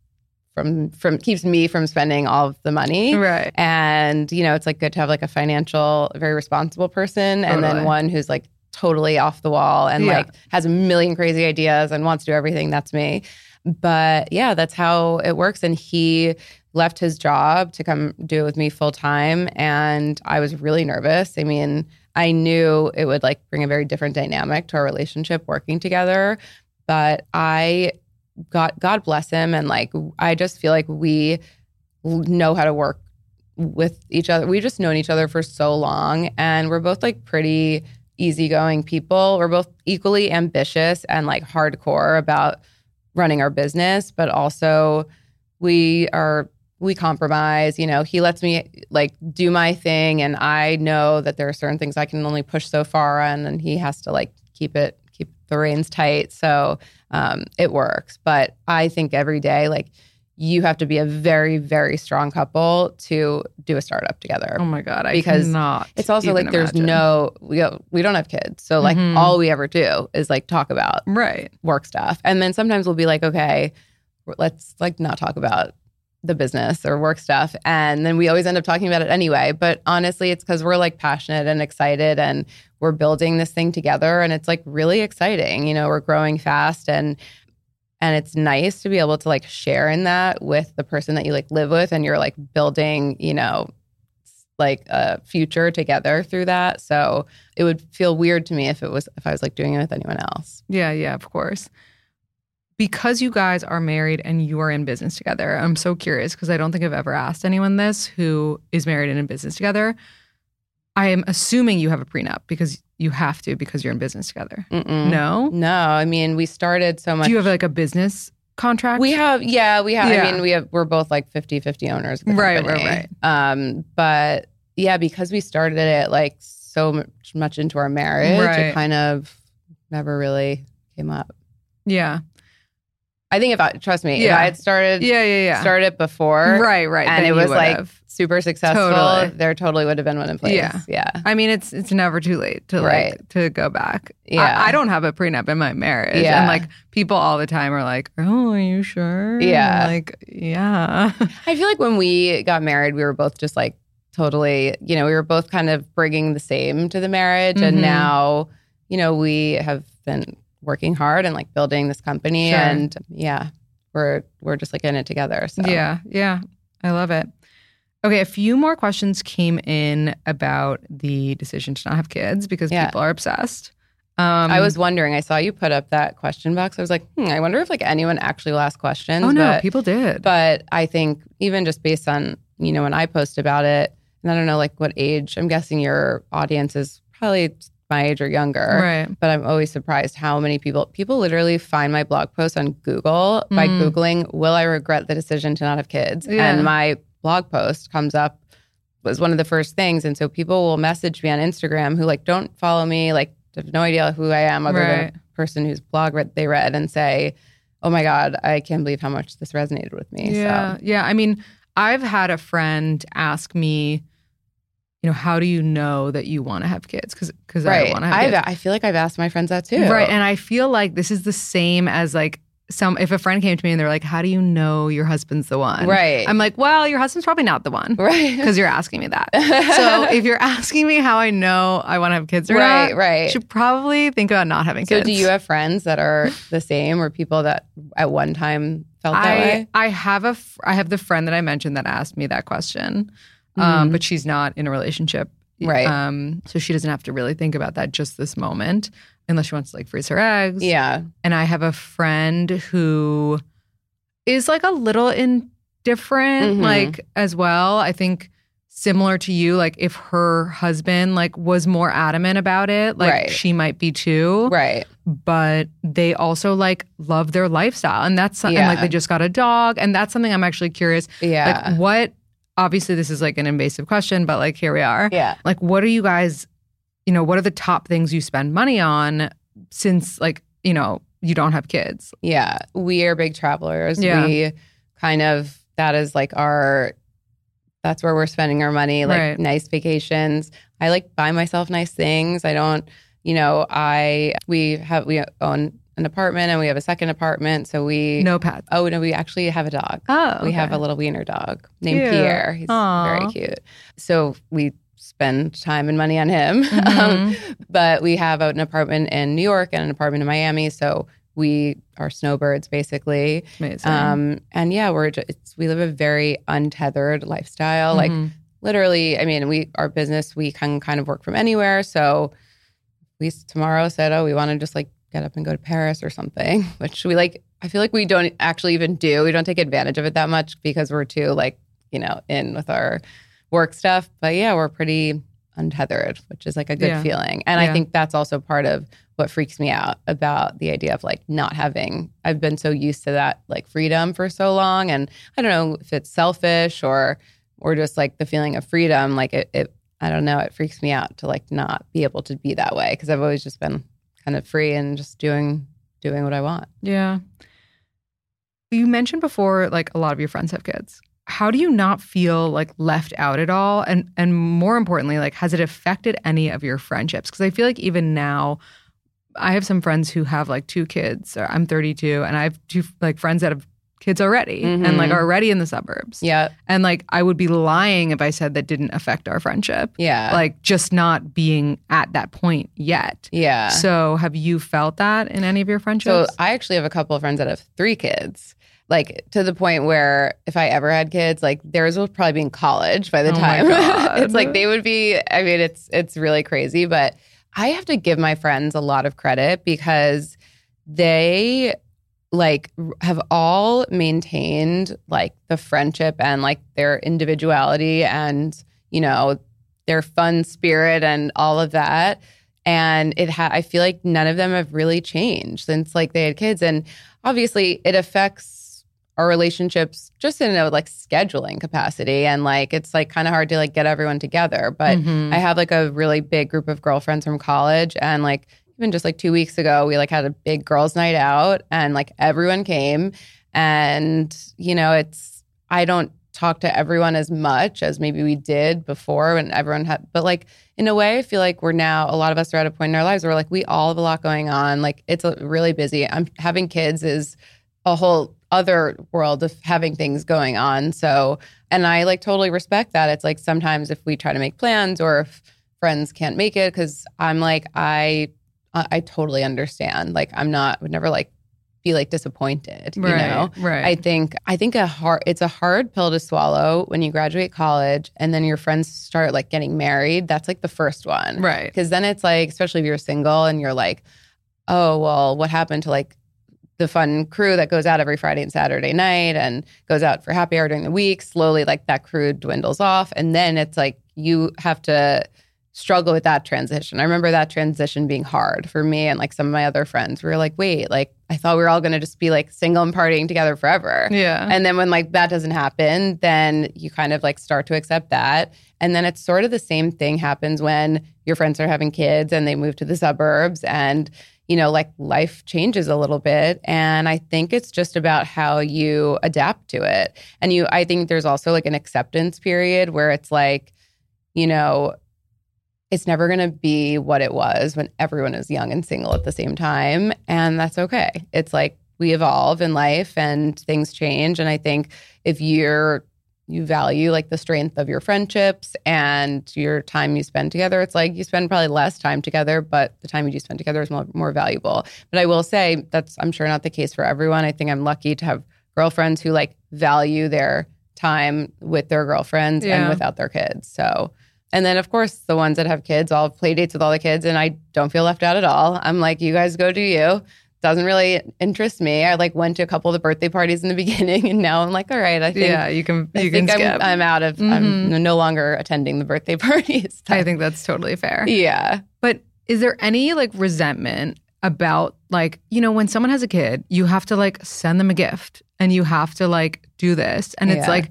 from from keeps me from spending all of the money. Right. And, you know, it's like good to have like a financial, very responsible person and then one who's like totally off the wall and Yeah. like has a million crazy ideas and wants to do everything. That's me. But yeah, that's how it works. And he left his job to come do it with me full time. And I was really nervous. I mean, I knew it would like bring a very different dynamic to our relationship working together. But I got, God bless him. And like, I just feel like we know how to work with each other. We've just known each other for so long, and we're both like pretty easygoing people. We're both equally ambitious and like hardcore about running our business, but also we are we compromise. You know, he lets me like do my thing, and I know that there are certain things I can only push so far on, and he has to like keep it keep the reins tight. So um, it works. But I think every day, like you have to be a very, very strong couple to do a startup together. Oh my god, I Because cannot It's also like there's imagine. no we we don't have kids, so like Mhm. all we ever do is like talk about right. work stuff, and then sometimes we'll be like, okay, let's like not talk about the business or work stuff, and then we always end up talking about it anyway. But honestly, it's because we're like passionate and excited, and we're building this thing together, and it's like really exciting. You know, we're growing fast, and and it's nice to be able to like share in that with the person that you like live with, and you're like building, you know, like a future together through that. So it would feel weird to me if it was if I was like doing it with anyone else. Yeah, yeah, of course. Because you guys are married and you are in business together, I'm so curious because I don't think I've ever asked anyone this who is married and in business together. I am assuming you have a prenup because you have to because you're in business together. Mm-mm. No? No, I mean we started so much. Do you have like a business contract? we have, yeah, we have. Yeah. I mean, we have. We're both like 50-50 owners. Right, company. right, Um, but yeah, because we started it like so much, much into our marriage, Right. it kind of never really came up. Yeah. I think if I trust me, if Yeah. I had started Yeah, yeah, yeah. started before, right, right. and it was like have. Super successful, Totally. there totally would have been one in place. Yeah. yeah. I mean, it's it's never too late to Right. like to go back. Yeah. I, I don't have a prenup in my marriage, Yeah. and like people all the time are like, "Oh, are you sure?" Yeah. like yeah, I feel like when we got married, we were both just like totally, you know, we were both kind of bringing the same to the marriage. Mhm. And now, you know, we have been working hard and like building this company. Sure. And yeah, we're we're just like in it together. So yeah, yeah. I love it. Okay, a few more questions came in about the decision to not have kids because Yeah. people are obsessed. Um, I was wondering, I saw you put up that question box. I was like, hmm, I wonder if like anyone actually will ask questions. Oh no, but, people did. but I think even just based on, you know, when I post about it, and I don't know like what age, I'm guessing your audience is probably my age or younger. right. but I'm always surprised how many people people literally find my blog post on Google by Mm. googling will I regret the decision to not have kids Yeah. and my blog post comes up was one of the first things and so people will message me on Instagram who like don't follow me like have no idea who I am other Right. than a person whose blog read, they read and say oh my god I can't believe how much this resonated with me Yeah, so yeah. I mean, I've had a friend ask me, you know, how do you know that you want to have kids? Because because I right want to have I've, kids. I feel like I've asked my friends that too Right. And I feel like this is the same as like some if a friend came to me and they're like, How do you know your husband's the one? right I'm like, Well, your husband's probably not the one. right Because you're asking me that. so if you're asking me how I know I want to have kids or right not, right you should probably think about not having So kids. So do you have friends that are the same or people that at one time felt that way? I have a I have the friend that I mentioned that asked me that question, um, Mhm. but she's not in a relationship, Right. Um, so she doesn't have to really think about that just this moment, unless she wants to like freeze her eggs. Yeah. And I have a friend who is like a little indifferent, Mhm. like as well. I think similar to you, like if her husband like was more adamant about it, like Right. she might be too Right. but they also like love their lifestyle and that's and like they just got a dog and that's something i'm actually curious Yeah. like what obviously this is like an invasive question but like here we are yeah. like what are you guys you know what are the top things you spend money on since like you know you don't have kids Yeah. We are big travelers. Yeah. We kind of that is like our that's where we're spending our money, like Right. nice vacations. I like buy myself nice things. I don't, you know, I we have we own an apartment and we have a second apartment. So we no pets Oh no, we actually have a dog. oh We have a little wiener dog named Cute. Pierre. He's Aw. very cute. So we spend time and money on him. Mhm. Um, but we have out an apartment in New York and an apartment in Miami. So we are snowbirds basically. amazing Um, and yeah, we're just, it's, we live a very untethered lifestyle. Like Mhm. literally, I mean, we our business we can kind of work from anywhere. So we tomorrow said, oh, we want to just like get up and go to Paris or something, which we like. I feel like we don't actually even do. We don't take advantage of it that much because we're too like you know in with our work stuff. But yeah, we're pretty untethered, which is like a good Yeah. feeling. And Yeah. I think that's also part of what freaks me out about the idea of like not having. I've been so used to that like freedom for so long, and I don't know if it's selfish or or just like the feeling of freedom. Like it, it I don't know. It freaks me out to like not be able to be that way because I've always just been kind of free and just doing doing what I want. Yeah. You mentioned before, like a lot of your friends have kids. How do you not feel like left out at all? And and more importantly, like has it affected any of your friendships? Because I feel like even now, I have some friends who have like two kids. Or I'm 32, and I have two like friends that have kids already and like Mhm. are already in the suburbs. Yeah. And like I would be lying if I said that didn't affect our friendship. Yeah. Like just not being at that point yet. yeah. So have you felt that in any of your friendships? So? I actually have a couple of friends that have three kids. Like to the point where if I ever had kids, like theirs will probably be in college by the Oh my time. God. it's like they would be. I mean, it's it's really crazy, but I have to give my friends a lot of credit because they like have all maintained like the friendship and like their individuality and you know their fun spirit and all of that and it ha- i feel like none of them have really changed since like they had kids and obviously it affects our relationships just in a like scheduling capacity and like it's like kind of hard to like get everyone together but Mhm. I have like a really big group of girlfriends from college and like even just like 2 weeks ago we like had a big girls night out and like everyone came and you know it's I don't talk to everyone as much as maybe we did before when everyone had but like in a way I feel like we're now a lot of us are at a point in our lives where like we all have a lot going on like it's a, really busy I'm having kids is a whole other world of having things going on so and I like totally respect that it's like sometimes if we try to make plans or if friends can't make it cuz I'm like I I totally understand like I'm not would never like be like disappointed you right, know right. I think I think a hard it's a hard pill to swallow when you graduate college and then your friends start like getting married. That's like the first one. right. Because then it's like, especially if you're single and you're like, oh well, what happened to like the fun crew that goes out every Friday and Saturday night and goes out for happy hour during the week? Slowly, like that crew dwindles off, and then it's like you have to struggle with that transition. I remember that transition being hard for me and like some of my other friends. We were like, wait, like I thought we were all going to just be like single and partying together forever. Yeah. And then when like that doesn't happen, then you kind of like start to accept that. And then it's sort of the same thing happens when your friends are having kids and they move to the suburbs and you know like life changes a little bit and I think it's just about how you adapt to it. And you I think there's also like an acceptance period where it's like you know it's never going to be what it was when everyone is young and single at the same time and that's okay. It's like we evolve in life and things change and I think if you're you value like the strength of your friendships and your time you spend together it's like you spend probably less time together but the time you do spend together is more, more valuable. But i will say that's i'm sure not the case for everyone. I think i'm lucky to have girlfriends who like value their time with their girlfriends Yeah. and without their kids. So and then of course the ones that have kids all have play dates with all the kids and i don't feel left out at all. I'm like you guys go do you doesn't really interest me i like went to a couple of the birthday parties in the beginning and now i'm like all right i think yeah, you can I think can I'm. I'm out of. I'm mm-hmm. no longer attending the birthday parties. I think that's totally fair. yeah, But is there any like resentment about like, you know, when someone has a kid, you have to like send them a gift and you have to like do this. And it's Yeah. like,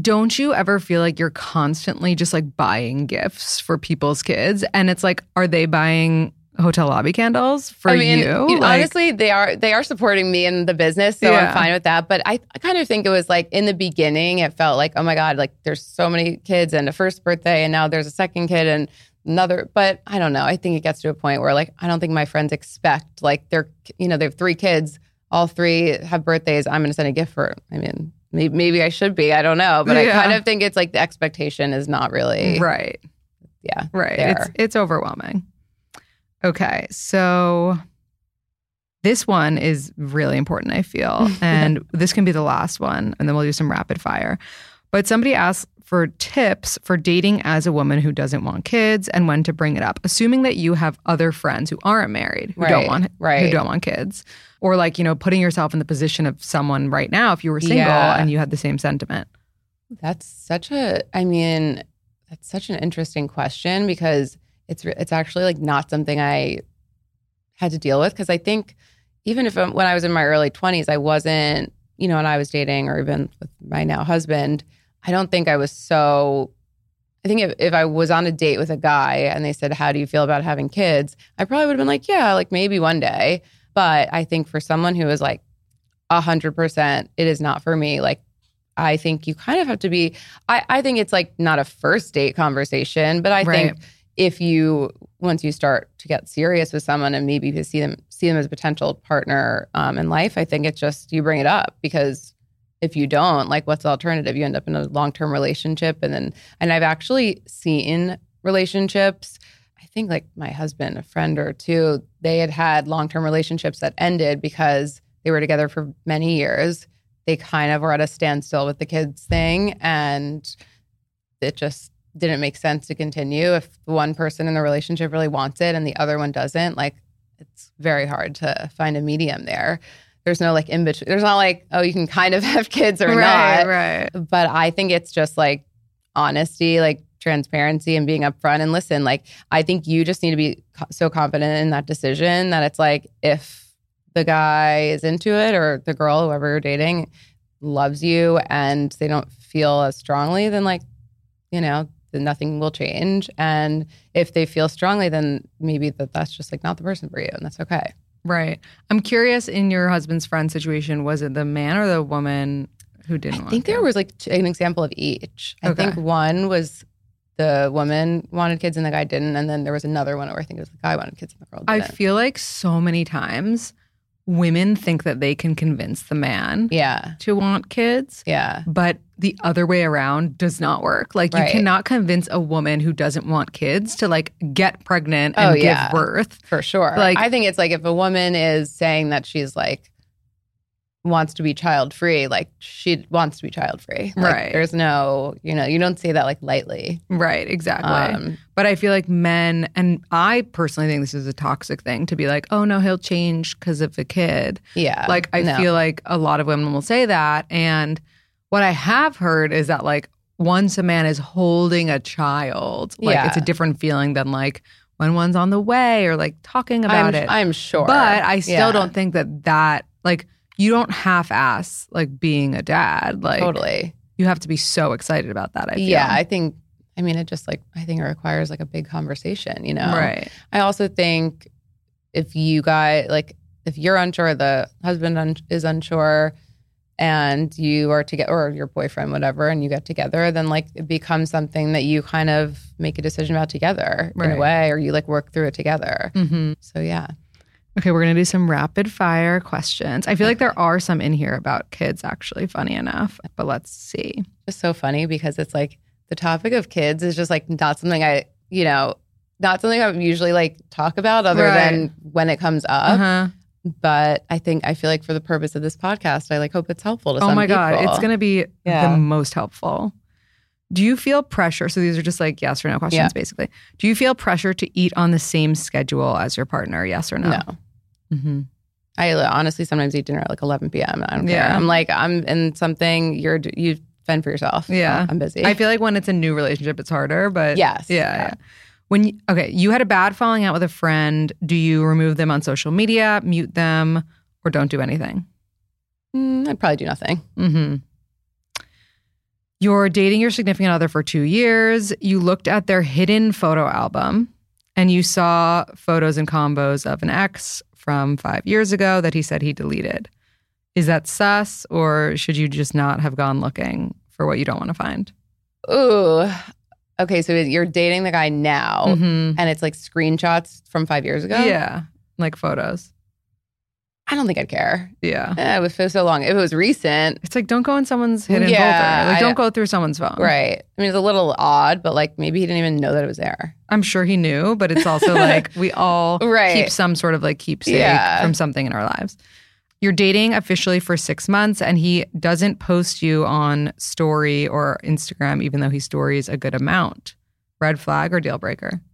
don't you ever feel like you're constantly just like buying gifts for people's kids? And it's like, are they buying hotel lobby candles for I mean, you? Like- honestly, they are they are supporting me in the business, so Yeah. I'm fine with that. But I, I kind of think it was like in the beginning, it felt like, oh my god, like there's so many kids and a first birthday, and now there's a second kid and another. But I don't know. I think it gets to a point where like I don't think my friends expect like they're you know they have three kids, all three have birthdays. I'm going to send a gift for. I mean. Maybe, maybe I should be. I don't know, but I kind of think it's like the expectation is not really, right. yeah, Right. there. It's it's overwhelming. Okay. So this one is really important, I feel. And this can be the last one, and then we'll do some rapid fire. But somebody asked for tips for dating as a woman who doesn't want kids and when to bring it up, assuming that you have other friends who aren't married, who don't want Right, who don't want kids. Or like, you know, putting yourself in the position of someone right now if you were single Yeah. and you had the same sentiment. That's such a. I mean, that's such an interesting question because it's it's actually like not something I had to deal with because I think even if I'm, when I was in my early twenties, I wasn't you know, when I was dating or even with my now husband, I don't think I was so. I think if, if I was on a date with a guy and they said, How do you feel about having kids? I probably would have been like, Yeah, like maybe one day. But I think for someone who is like a hundred percent, it is not for me. Like, I think you kind of have to be. I I think it's like not a first date conversation, but I Right. think if you once you start to get serious with someone and maybe to see them see them as a potential partner um, in life, I think it's just you bring it up because if you don't, like, what's the alternative? You end up in a long term relationship, and then and I've actually seen relationships. I think like my husband, a friend or two, they had had long term relationships that ended because they were together for many years. They kind of were at a standstill with the kids thing, and it just didn't make sense to continue. If one person in the relationship really wants it and the other one doesn't, like it's very hard to find a medium there. There's no like in between. There's not like, oh, you can kind of have kids or right, not. right. But I think it's just like honesty, like transparency and being upfront and listen. Like, I think you just need to be co- so confident in that decision that it's like, if the guy is into it or the girl, whoever you're dating, loves you and they don't feel as strongly, then like, you know, then nothing will change. And if they feel strongly, then maybe that that's just like not the person for you, and that's okay. Right. I'm curious in your husband's friend situation, was it the man or the woman who didn't? I think there was like an example of each. I Okay. think one was the woman wanted kids and the guy didn't, and then there was another one where I think it was the guy wanted kids and the girl I didn't. feel like so many times women think that they can convince the man yeah, to want kids, yeah, but the other way around does not work. Like you cannot convince a woman who doesn't want kids to like get pregnant and Oh, give birth. for sure. Like- I think it's like if a woman is saying that she's like wants to be child free, like she wants to be child free. Right. There's no, you know, you don't say that like lightly. Right, exactly. Um, But I feel like men, and I personally think this is a toxic thing to be like, oh no, he'll change because of the kid. yeah. Like, I no. feel like a lot of women will say that. And what I have heard is that, like, once a man is holding a child, like, Yeah. it's a different feeling than like when one's on the way or like talking about I'm, it. I'm sure. But I still Yeah. don't think that that, like, you don't half ass like being a dad. Like, totally. you have to be so excited about that. I feel. Yeah, I think. I mean, it just like I think it requires like a big conversation. You know, Right. I also think if you guys like if you're unsure, the husband un- is unsure, and you are together or your boyfriend, whatever, and you get together, then like it becomes something that you kind of make a decision about together in a way, or you like work through it together. Mm-hmm. So yeah, Okay, we're gonna do some rapid fire questions. I feel like there are some in here about kids, actually, funny enough. But let's see. just so funny because it's like the topic of kids is just like not something I you know not something I would usually like talk about other Right. than when it comes up. Uh-huh. but I think I feel like for the purpose of this podcast, I like hope it's helpful to Oh my god, people. it's gonna be Yeah. the most helpful. Do you feel pressure? So these are just like yes or no questions, Yeah. basically. Do you feel pressure to eat on the same schedule as your partner? Yes or no? no. Mm-hmm. I honestly sometimes eat dinner at like 11 p.m. I don't care. Yeah. I'm like I'm in something. You're you fend for yourself. Yeah. I'm busy. I feel like when it's a new relationship, it's harder. But Yes. yeah, Yeah. yeah. When you, okay, you had a bad falling out with a friend. Do you remove them on social media, mute them, or don't do anything? Mm, I'd probably do nothing. Mm-hmm. You're dating your significant other for two years. You looked at their hidden photo album and you saw photos and combos of an ex from five years ago that he said he deleted. Is that sus or should you just not have gone looking for what you don't want to find? Ooh. Okay, so you're dating the guy now, Mhm. and it's like screenshots from five years ago. Yeah, like photos. I don't think I'd care. Yeah. Eh, it was for so long. If it was recent, It's like don't go in someone's hidden Yeah, folder. Like don't go through someone's phone. right? I mean, it's a little odd, but like maybe he didn't even know that it was there. I'm sure he knew, but it's also like we all Right. keep some sort of like keepsake Yeah. from something in our lives. You're dating officially for six months and he doesn't post you on story or Instagram, even though he stories a good amount. Red flag or deal breaker?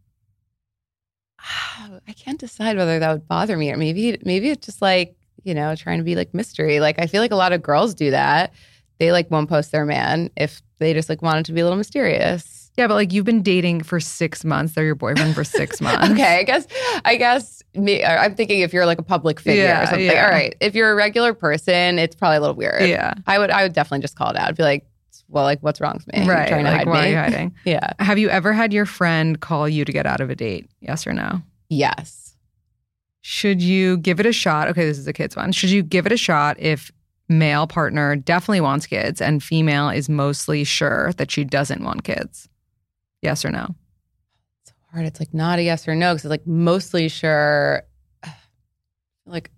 I can't decide whether that would bother me or maybe maybe it's just like you know trying to be like mystery. Like I feel like a lot of girls do that. They like won't post their man if they just like wanted to be a little mysterious. Yeah, but like you've been dating for six months. They're your boyfriend for six months. Okay, I guess I guess me, uh, I'm thinking if you're like a public figure Yeah, or something. yeah. All right, if you're a regular person, it's probably a little weird. Yeah. I would I would definitely just call it out. I'd be like, well, like what's wrong with me? You're Right. trying to like hide why me. are you hiding? Yeah. Have you ever had your friend call you to get out of a date? Yes or no? Yes. Should you give it a shot? Okay, this is a kid's one. Should you give it a shot if male partner definitely wants kids and female is mostly sure that she doesn't want kids? Yes or no? It's hard. It's like not a yes or no because it's like mostly sure. Like,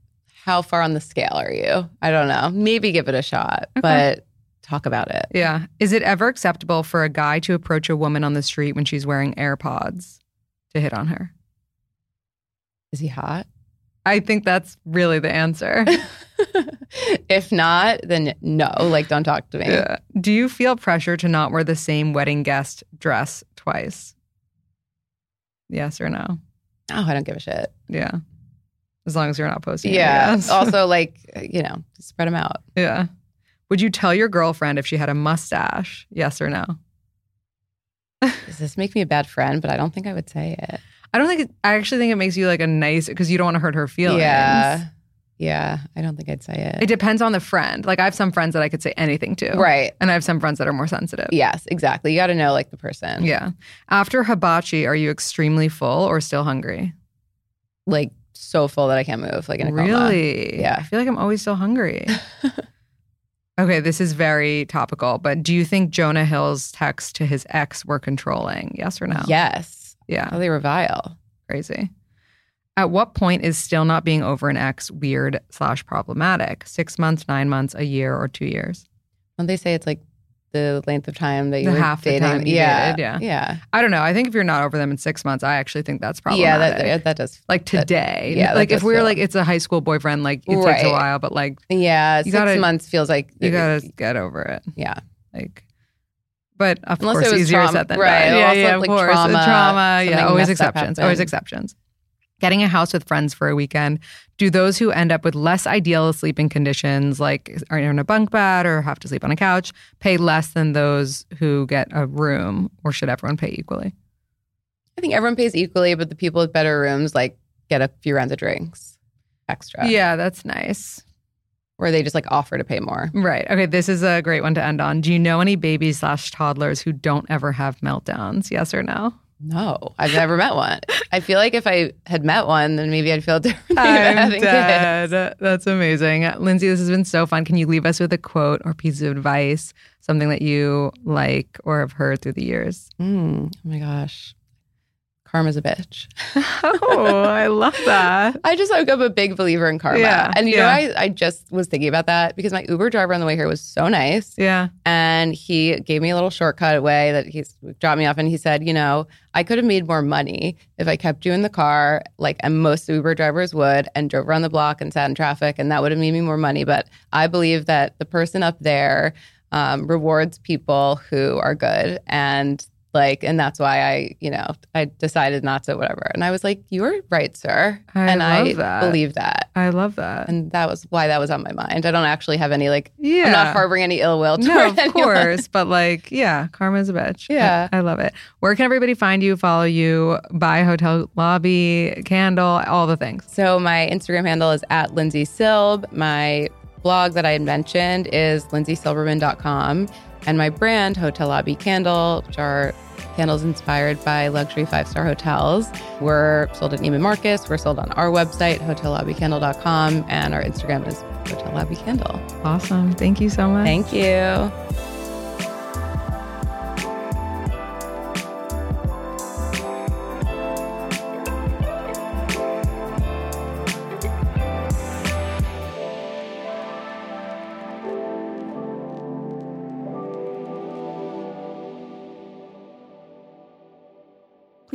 how far on the scale are you? I don't know. Maybe give it a shot, Okay. but talk about it. Yeah. Is it ever acceptable for a guy to approach a woman on the street when she's wearing AirPods to hit on her? Is he hot? I think that's really the answer. if not, then no. Like, don't talk to me. Yeah. Do you feel pressure to not wear the same wedding guest dress twice? Yes or no? Oh, I don't give a shit. Yeah. As long as you're not posting. Yeah. also, like, you know, spread them out. yeah. Would you tell your girlfriend if she had a mustache? Yes or no? Does this make me a bad friend? But I don't think I would say it. I don't think it, I actually think it makes you like a nice because you don't want to hurt her feelings. Yeah. Yeah. I don't think I'd say it. It depends on the friend. Like I have some friends that I could say anything to. Right. And I have some friends that are more sensitive. Yes, exactly. You got to know like the person. Yeah. After hibachi, are you extremely full or still hungry? Like so full that I can't move. Like in a coma. Really? Yeah. I feel like I'm always still hungry. okay, this is very topical, but do you think Jonah Hill's texts to his ex were controlling? Yes or no? Yes. Yeah. Oh, they were vile. Crazy. At what point is still not being over an ex weird slash problematic? Six months, nine months, a year, or two years? When they say it's like the length of time that you The were half the time yeah. dated, yeah. Yeah. I don't know. I think if you're not over them in six months, I actually think that's probably Yeah. That, that does. like that- today. yeah, like if does we're feel- like it's a high school boyfriend, like it takes a while, but like Yeah. 6 gotta- months feels like you gotta get over it. Yeah. Like, but of Unless course, it was easier trauma- said than right, done. Yeah, also, yeah, of like, course. trauma, trauma. Yeah, always exceptions. Always exceptions. Getting a house with friends for a weekend. Do those who end up with less ideal sleeping conditions, like are in a bunk bed or have to sleep on a couch, pay less than those who get a room, or should everyone pay equally? I think everyone pays equally, but the people with better rooms like get a few rounds of drinks extra. Yeah, that's nice. Or they just like offer to pay more. Right. Okay. This is a great one to end on. Do you know any babies slash toddlers who don't ever have meltdowns? Yes or no? No, I've never met one. I feel like if I had met one, then maybe I'd feel differently about I'm having kids. dead. That's amazing. Lindsay, this has been so fun. Can you leave us with a quote or piece of advice, something that you like or have heard through the years? Mm, oh my gosh. Karma's a bitch. Oh, I love that. I just I'm a big believer in karma. Yeah, and you yeah. know, I, I just was thinking about that because my Uber driver on the way here was so nice. Yeah. And he gave me a little shortcut way that he's dropped me off. And he said, you know, I could have made more money if I kept you in the car, like and most Uber drivers would, and drove around the block and sat in traffic, and that would have made me more money. But I believe that the person up there um, rewards people who are good and like and that's why i you know i decided not to whatever and i was like you're right sir I and i that. believe that I love that. and that was why that was on my mind i don't actually have any like yeah. i'm not harboring any ill will toward no, of anyone. course. But like, yeah, karma's a bitch. Yeah. I, I love it. Where can everybody find you, follow you, buy hotel lobby, candle, all the things? so my instagram handle is at lindsay silb my blog that i had mentioned is lindsaysilberman.com and my brand hotel lobby candle which are candles inspired by luxury five-star hotels we're sold at neiman marcus we're sold on our website hotellobbycandle.com and our instagram is hotel lobby candle Awesome. Thank you so much. thank you